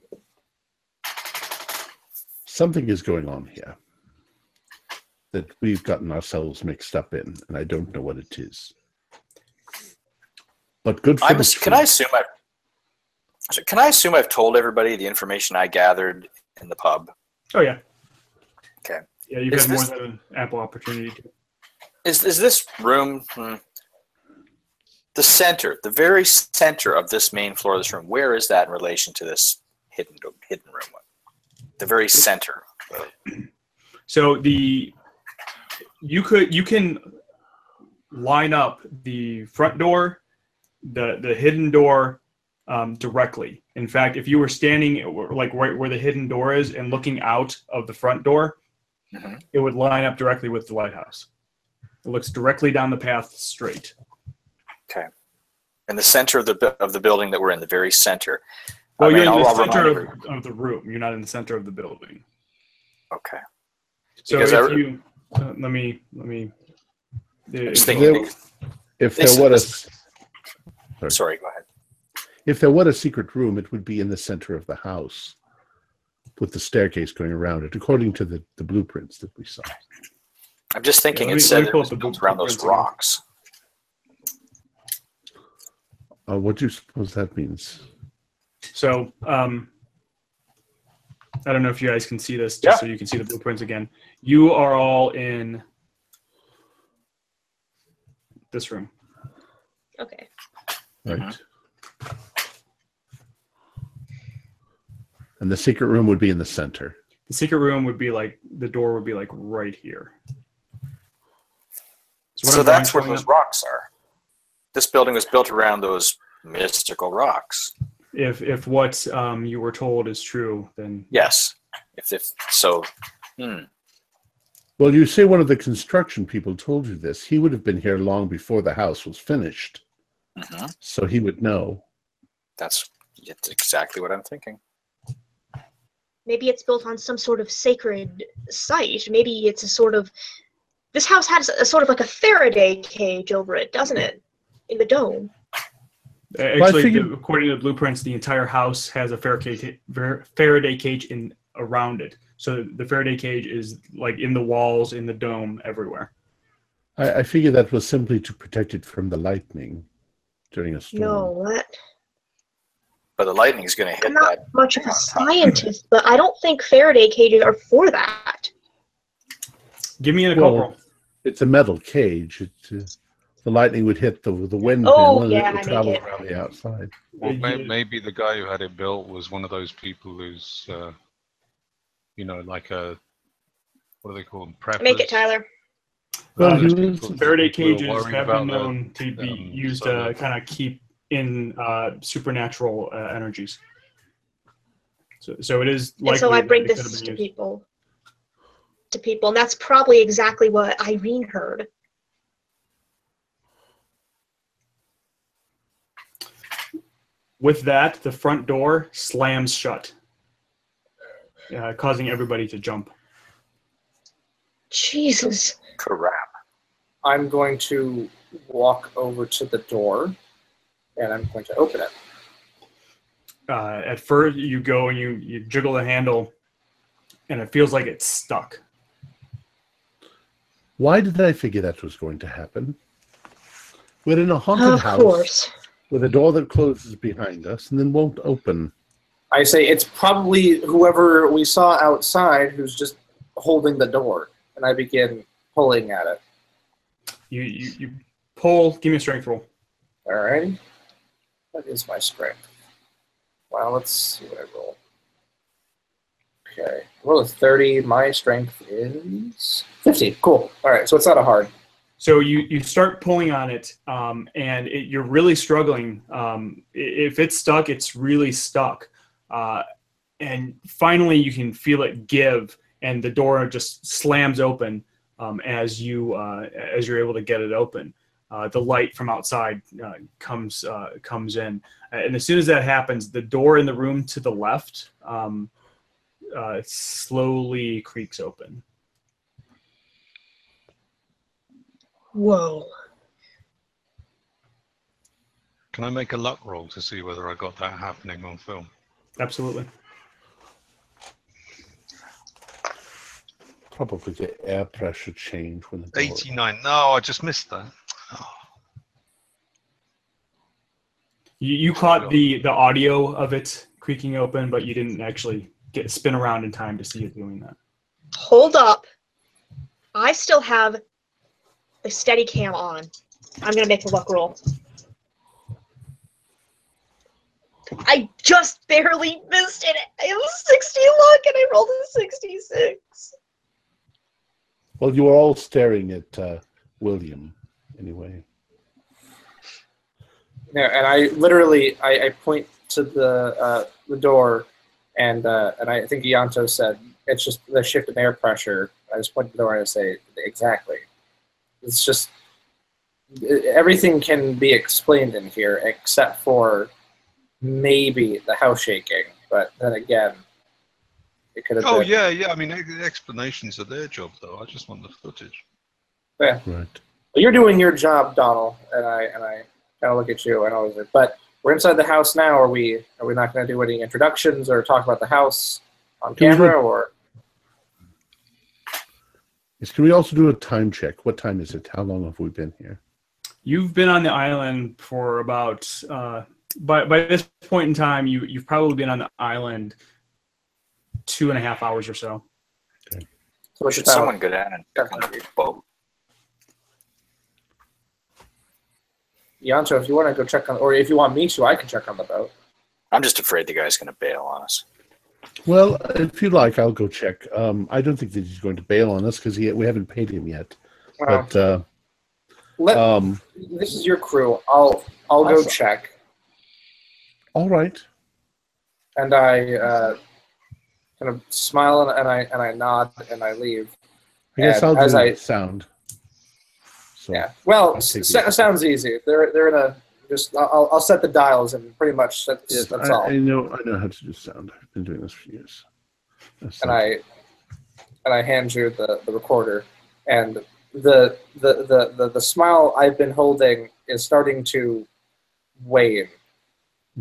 something is going on here that we've gotten ourselves mixed up in, and I don't know what it is. But good for I'm the can I assume I so can I assume I've told everybody the information I gathered in the pub? Oh yeah. Okay. Yeah, you've Is had more than an ample opportunity to. Is is this room hmm, the center, the very center of this main floor of this room? Where is that in relation to this hidden hidden room? The very center. So the you could you can line up the front door the the hidden door um, directly. In fact, if you were standing like right where the hidden door is and looking out of the front door, Mhm. it would line up directly with the lighthouse. It looks directly down the path straight. Okay. In the center of the of the building that we're in, the very center. Well, I mean, you're in I'll- the center of, of the room. You're not in the center of the building. Okay. So Because if I- you let me let me. Just if- thinking. If They there said were a, this- Sorry, go ahead. if there were a secret room, it would be in the center of the house, with the staircase going around it, according to the, the blueprints that we saw. I'm just thinking let it me- said it was the built around those rocks. Uh, what do you suppose that means? So, um, I don't know if you guys can see this, just Yeah. so you can see the blueprints again. You are all in this room. Okay. Right. Mhm. And the secret room would be in the center. The secret room would be like the door would be like right here. what So that's where those up- rocks are. This building was built around those mystical rocks. If if what um, you were told is true, then Yes. If if so, hmm. Well, you say one of the construction people told you this. He would have been here long before the house was finished, hmm so he would know. That's, that's exactly what I'm thinking. Maybe it's built on some sort of sacred site. Maybe it's a sort of. This house has a sort of like a Faraday cage over it, doesn't it? In the dome. uh, I actually, figured- the, according to the blueprints, the entire house has a Faraday Faraday cage in around it. So the Faraday cage is like in the walls, in the dome, everywhere. I, I figure that was simply to protect it from the lightning during a storm. No, that. But the lightning is going to hit I'm not that. much of a scientist, but I don't think Faraday cages are for that. Give me an Well, occult. It's a metal cage. It, uh, the lightning would hit the the wind Oh, and yeah, it would travel around the outside. Well, maybe the guy who had it built was one of those people who's, uh, you know, like a what do they call them? Preppers. Make it, Tyler. Well, Those people Faraday cages have about been the- known to be um, used so to that- kind of keep in uh, supernatural uh, energies. So, so it is And likely so I bring it could have this to used. people. To people, and that's probably exactly what Irene heard. With that, the front door slams shut, uh, causing everybody to jump. Jesus. Crap. I'm going to walk over to the door and I'm going to open it. Uh, at first, you go and you, you jiggle the handle, and it feels like it's stuck. Why did I figure that was going to happen? We're in a haunted Of house course. with a door that closes behind us and then won't open. I say it's probably whoever we saw outside who's just holding the door. And I begin pulling at it. You, you, you pull, give me a strength roll. All right. What is my strength? Well, let's see what I roll. Okay. Roll a 30. My strength is 50. Cool. Alright, so it's not a hard. So you, you start pulling on it, um, and it, you're really struggling. Um, if it's stuck, it's really stuck. Uh, and finally, you can feel it give, and the door just slams open um, as you uh, as you're able to get it open. Uh, the light from outside uh, comes uh, comes in, and as soon as that happens, the door in the room to the left um, uh, slowly creaks open. Whoa. Can I make a luck roll to see whether I got that happening on film? Absolutely. Probably the air pressure change when the door. 89. No, I just missed that. You, you caught the the audio of it creaking open, but you didn't actually get spin around in time to see it doing that. Hold up. I still have the steady cam on. I'm gonna make a luck roll. I just barely missed it. It was 60 luck and I rolled a 66. Well, you were all staring at uh, William, anyway. Yeah, and I literally I, I point to the uh, the door, and uh, and I think Ianto said it's just the shift in air pressure. I just point to the door and I say exactly. It's just everything can be explained in here except for maybe the house shaking. But then again, it could have. Oh been, yeah, yeah. I mean, the explanations are their job, though. I just want the footage. Yeah. Right. Well, you're doing your job, Donald, and I and I kind of look at you and I was like, but we're inside the house now. Are we? Are we not going to do any introductions or talk about the house on Can we- camera or? Yes, can we also do a time check? What time is it? How long have we been here? You've been on the island for about uh, by by this point in time, you you've probably been on the island two and a half hours or so. So we should Should someone go down and check on the boat? Ianto, if you want to go check on, or if you want me to, I can check on the boat. I'm just afraid the guy's going to bail on us. Well, if you like, I'll go check. Um, I don't think that he's going to bail on us because we haven't paid him yet. Well, But uh, let, um, this is your crew. I'll I'll go check, all right. and I uh, kind of smile and, and I and I nod and I leave. I guess And I'll as do I- sound. So Yeah. Well, I'll s- it. sounds easy. They're they're in a just. I'll I'll set the dials and pretty much that's yes, that's I, all. I know. I know how to do sound. I've been doing this for years. That's and I and I hand you the, the recorder, and the, the the the the smile I've been holding is starting to wane,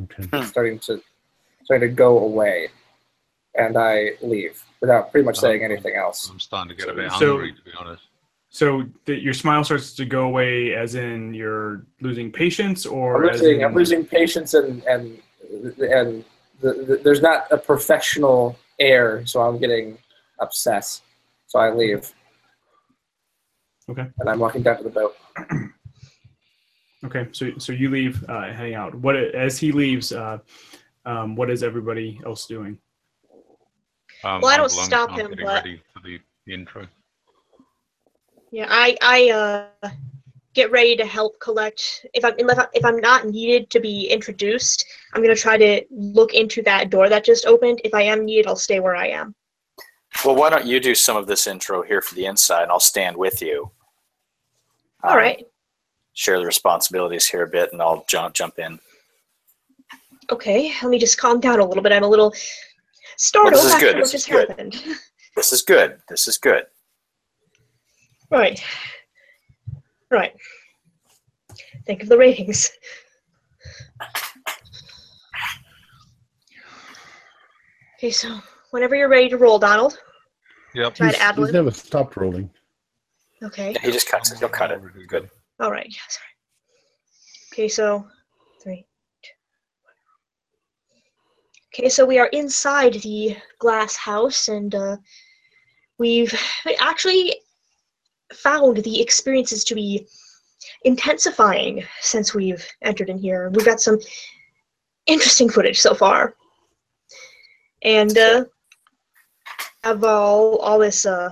okay. Starting to starting to go away, and I leave without pretty much saying oh, anything else. I'm starting to get a bit So- hungry, to be honest. So that your smile starts to go away, as in you're losing patience, or I'm as losing in, I'm losing patience and and and the, the, there's not a professional air, so I'm getting upset. So I leave. Okay. And I'm walking down to the boat. Okay, so so you leave, uh, heading out. What as he leaves, uh, um, what is everybody else doing? Um, Well, I don't stop I'm him, getting but- ready for the, the intro. Yeah, I I uh get ready to help collect. If I'm if, I, if I'm not needed to be introduced, I'm gonna try to look into that door that just opened. If I am needed, I'll stay where I am. Well, why don't you do some of this intro here for the inside, and I'll stand with you. All Um, right. Share the responsibilities here a bit, and I'll jump jump in. Okay. Let me just calm down a little bit. I'm a little startled this is after good, what this just is good. happened. This is good. This is good. right. Right. Think of the ratings. Okay, so whenever you're ready to roll, Donald. Yep. Try He's, to ad he's never stopped rolling. Okay. He just cuts it. He'll cut it. Good. All right. Yeah, sorry. Okay, so three. Okay, so we are inside the glass house, and uh, we've actually found the experiences to be intensifying since we've entered in here. We've got some interesting footage so far, and uh, of all all this. Uh,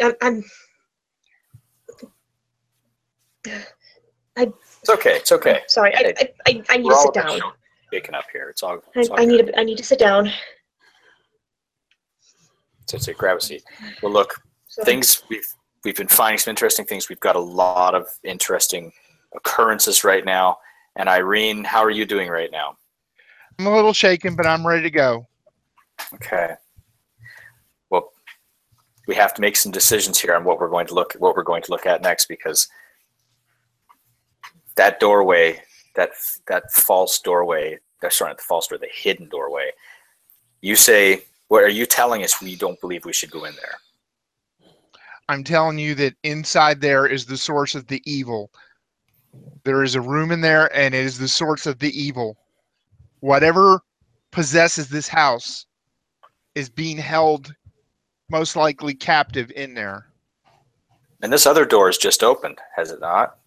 I'm, I'm It's okay. It's okay. Oh, sorry, I, I, I, I need We're to all sit down. shaking up here. It's all. I, It's all I need good. to, I need to sit down. So, so grab a seat. Well, look, So, things we've we've been finding some interesting things. We've got a lot of interesting occurrences right now. And Irene, how are you doing right now? I'm a little shaken, but I'm ready to go. Okay. Well, we have to make some decisions here on what we're going to look what we're going to look at next because that doorway, that that false doorway, that's sorry, not the false door, the hidden doorway. You say, what are you telling us? We don't believe we should go in there. I'm telling you that inside there is the source of the evil. There is a room in there, and it is the source of the evil. Whatever possesses this house is being held, most likely captive in there. And this other door is just opened, has it not?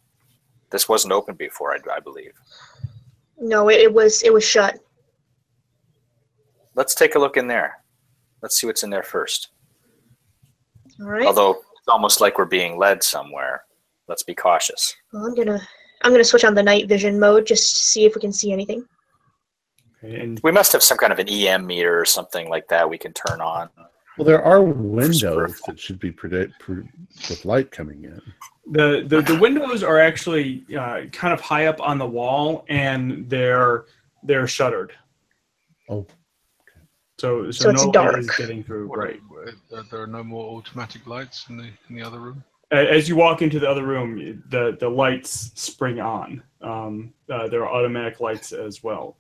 This wasn't open before, I, I believe. no, it, it was it was shut. Let's take a look in there. Let's see what's in there first. All right. Although it's almost like we're being led somewhere. Let's be cautious. Well, I'm gonna I'm gonna switch on the night vision mode just to see if we can see anything. And We must have some kind of an EM meter or something like that we can turn on. Well, there are windows that should be predict pre- with light coming in. the, the the windows are actually uh, kind of high up on the wall, and they're they're shuttered. Oh, So so, So no light is getting through. What- Right. uh, there are no more automatic lights in the in the other room. As you walk into the other room, the the lights spring on. Um, uh, there are automatic lights as well.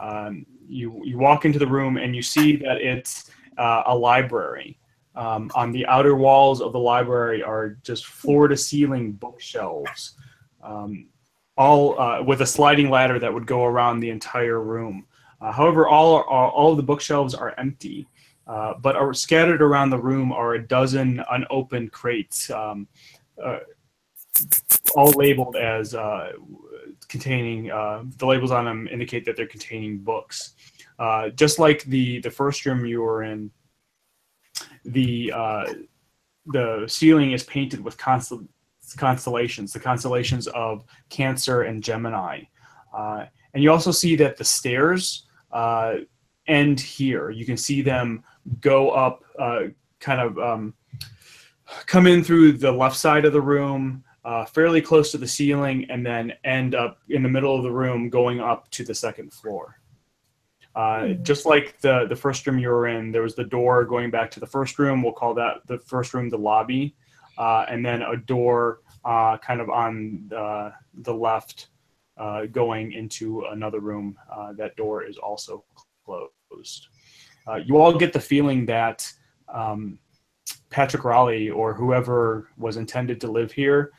Um, you you walk into the room and you see that it's uh, a library. Um, on the outer walls of the library are just floor to ceiling bookshelves, um, all uh, with a sliding ladder that would go around the entire room. Uh, however, all all all of the bookshelves are empty. Uh, but are scattered around the room are a dozen unopened crates, um, uh, all labeled as uh, containing. The labels on them indicate that they're containing books. Uh, just like the the first room you were in, the uh, the ceiling is painted with constel- constellations, the constellations of Cancer and Gemini, uh, and you also see that the stairs uh, end here. You can see them go up, uh, kind of um, come in through the left side of the room, uh, fairly close to the ceiling, and then end up in the middle of the room, going up to the second floor. Uh, just like the the first room you were in, there was the door going back to the first room. We'll call that the first room the lobby, uh, and then a door uh, kind of on uh, the left uh, going into another room. Uh, that door is also closed. Uh, you all get the feeling that um, Patrick Raleigh or whoever was intended to live here,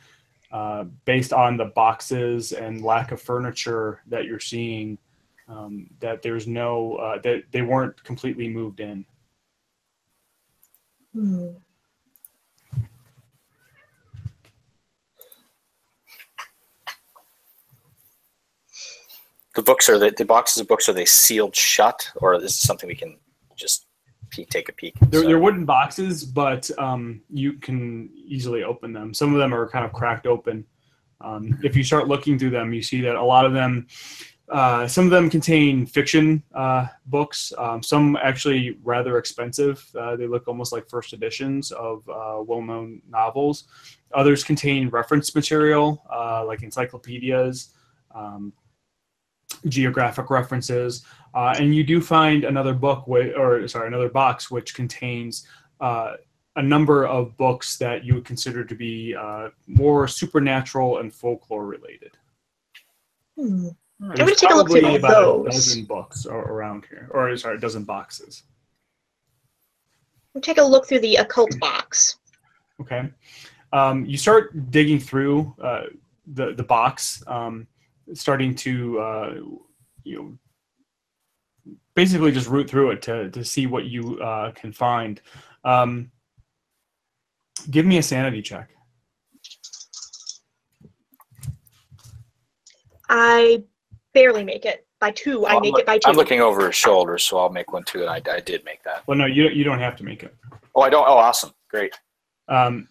uh, based on the boxes and lack of furniture that you're seeing, um, that there's no uh, that they weren't completely moved in. Hmm. The books are the, the boxes of books are they sealed shut, or is this something we can just peek, take a peek? They're, So- they're wooden boxes, but um, you can easily open them. Some of them are kind of cracked open. Um, if you start looking through them, you see that a lot of them, uh, some of them contain fiction uh, books. Um, some actually rather expensive. Uh, they look almost like first editions of uh, well-known novels. Others contain reference material, uh, like encyclopedias, um, geographic references, and you do find another book, or sorry, another box which contains a number of books that you would consider to be more supernatural and folklore related. Hmm. There's gonna take a look through probably about a those. dozen books around here, or sorry, a dozen boxes. We'll take a look through the occult box. Okay. Um, you start digging through uh, the the box, um, starting to uh, you know basically just root through it to to see what you uh, can find. Um, give me a sanity check. I barely make it by two. I Oh, I'm make look- it by 2 I'm looking over his shoulder, so I'll make one too, and I, I did make that. Well, no, you don't- you don't have to make it. Oh, I don't. Oh, awesome, great. Um,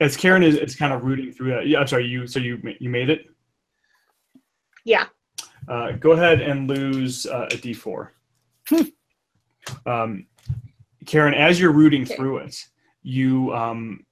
as Karen is, is kind of rooting through that. Yeah, I'm sorry. You so you ma- you made it. Yeah. Uh, go ahead and lose uh, a d4. um, Karen, as you're rooting Okay. through it, you um,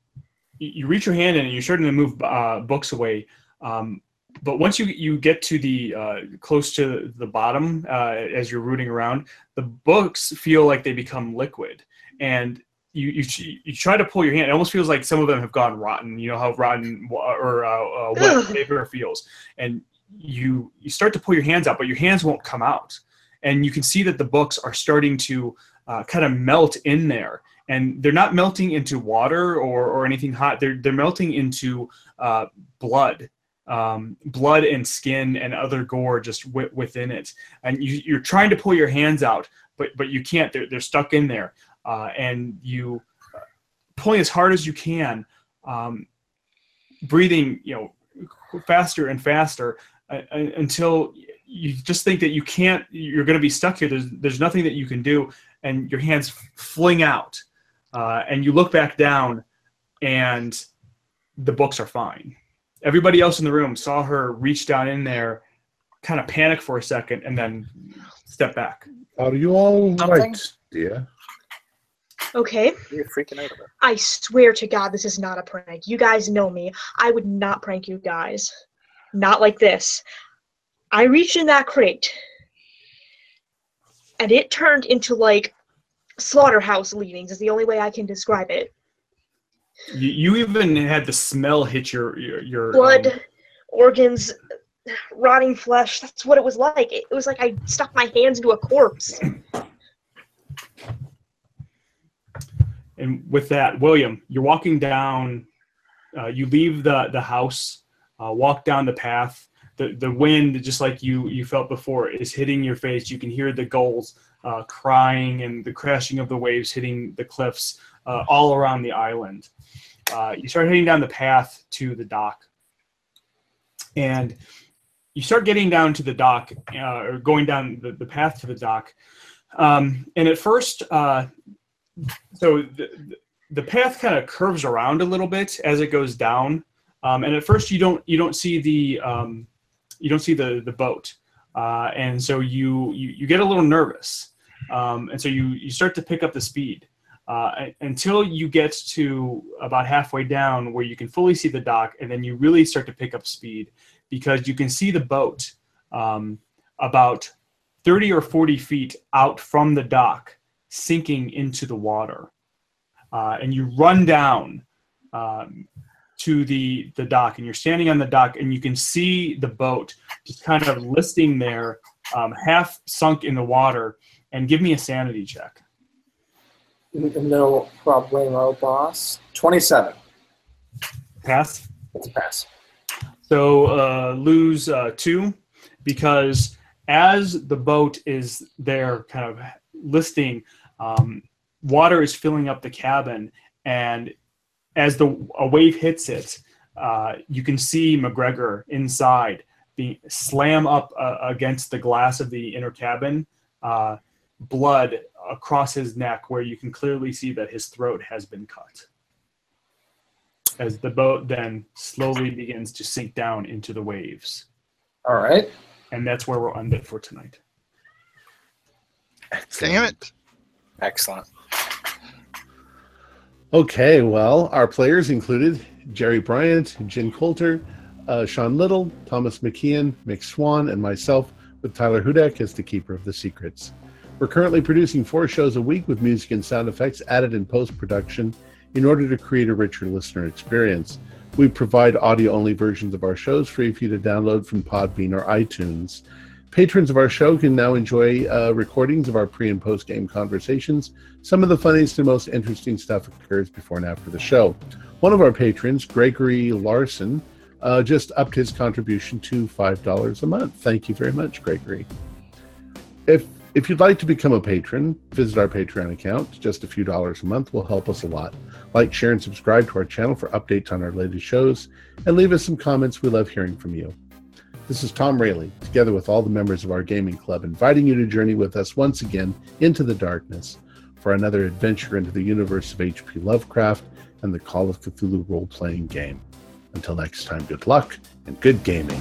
you you reach your hand in and you're starting to move uh, books away. Um, but once you you get to the uh, close to the bottom uh, as you're rooting around, the books feel like they become liquid, and you you you try to pull your hand. It almost feels like some of them have gone rotten. You know how rotten or uh, uh, wet paper feels, and you you start to pull your hands out, but your hands won't come out, and you can see that the books are starting to uh, kind of melt in there, and they're not melting into water or or anything hot. They're they're melting into uh, blood. Um, blood and skin and other gore just w- within it, and you, you're trying to pull your hands out, but but you can't. They're, they're stuck in there, uh, and you uh, pulling as hard as you can, um, breathing, you know, faster and faster uh, uh, until you just think that you can't. You're going to be stuck here. There's there's nothing that you can do, and your hands fling out, uh, and you look back down, and the books are fine. Everybody else in the room saw her reach down in there, kind of panic for a second, and then step back. Are you all Something? right, dear? Okay. You're freaking out about it. I swear to God, this is not a prank. You guys know me. I would not prank you guys. Not like this. I reached in that crate, and it turned into like slaughterhouse leavings, is the only way I can describe it. You, you even had the smell hit your your, your Blood, um, organs, rotting flesh. That's what it was like. It, it was like I stuck my hands into a corpse. And with that, William, you're walking down. Uh, you leave the the house, uh, walk down the path. The the wind, just like you you felt before, is hitting your face. You can hear the gulls uh, crying and the crashing of the waves hitting the cliffs uh, all around the island. Uh, you start heading down the path to the dock, and you start getting down to the dock, uh, or going down the, the path to the dock. Um, and at first, uh, so the, the path kind of curves around a little bit as it goes down um, and at first you don't you don't see the um, you don't see the the boat uh, and so you, you you get a little nervous um, and so you you start to pick up the speed uh, until you get to about halfway down where you can fully see the dock and then you really start to pick up speed because you can see the boat um, about 30 or 40 feet out from the dock sinking into the water. Uh, and you run down um, to the, the dock, and you're standing on the dock, and you can see the boat just kind of listing there, um, half sunk in the water. And give me a sanity check. No problemo, boss. 27. Pass. That's a pass. So uh, lose uh, two because as the boat is there, kind of listing, um, water is filling up the cabin, and as the a wave hits it, uh, you can see McGregor inside being slam up uh, against the glass of the inner cabin, uh, blood across his neck, where you can clearly see that his throat has been cut as the boat then slowly begins to sink down into the waves. All right. And that's where we'll end it for tonight. Damn it. Excellent. Okay, well, our players included Jerry Bryant, Jen Coulter, uh, Sean Little, Thomas McKeon, Mick Swan, and myself, with Tyler Hudak as the keeper of the secrets. We're currently producing four shows a week with music and sound effects added in post production in order to create a richer listener experience. We provide audio only versions of our shows free for you to download from Podbean or iTunes. Patrons of our show can now enjoy uh, recordings of our pre and post game conversations. Some of the funniest and most interesting stuff occurs before and after the show. One of our patrons, Gregory Larson, uh, just upped his contribution to $5 a month. Thank you very much, Gregory. If if you'd like to become a patron, visit our Patreon account. Just a few dollars a month will help us a lot. Like, share, and subscribe to our channel for updates on our latest shows, and leave us some comments. We love hearing from you. This is Tom Rayleigh, together with all the members of our gaming club, inviting you to journey with us once again into the darkness for another adventure into the universe of H.P. Lovecraft and the Call of Cthulhu role playing game. Until next time, good luck and good gaming.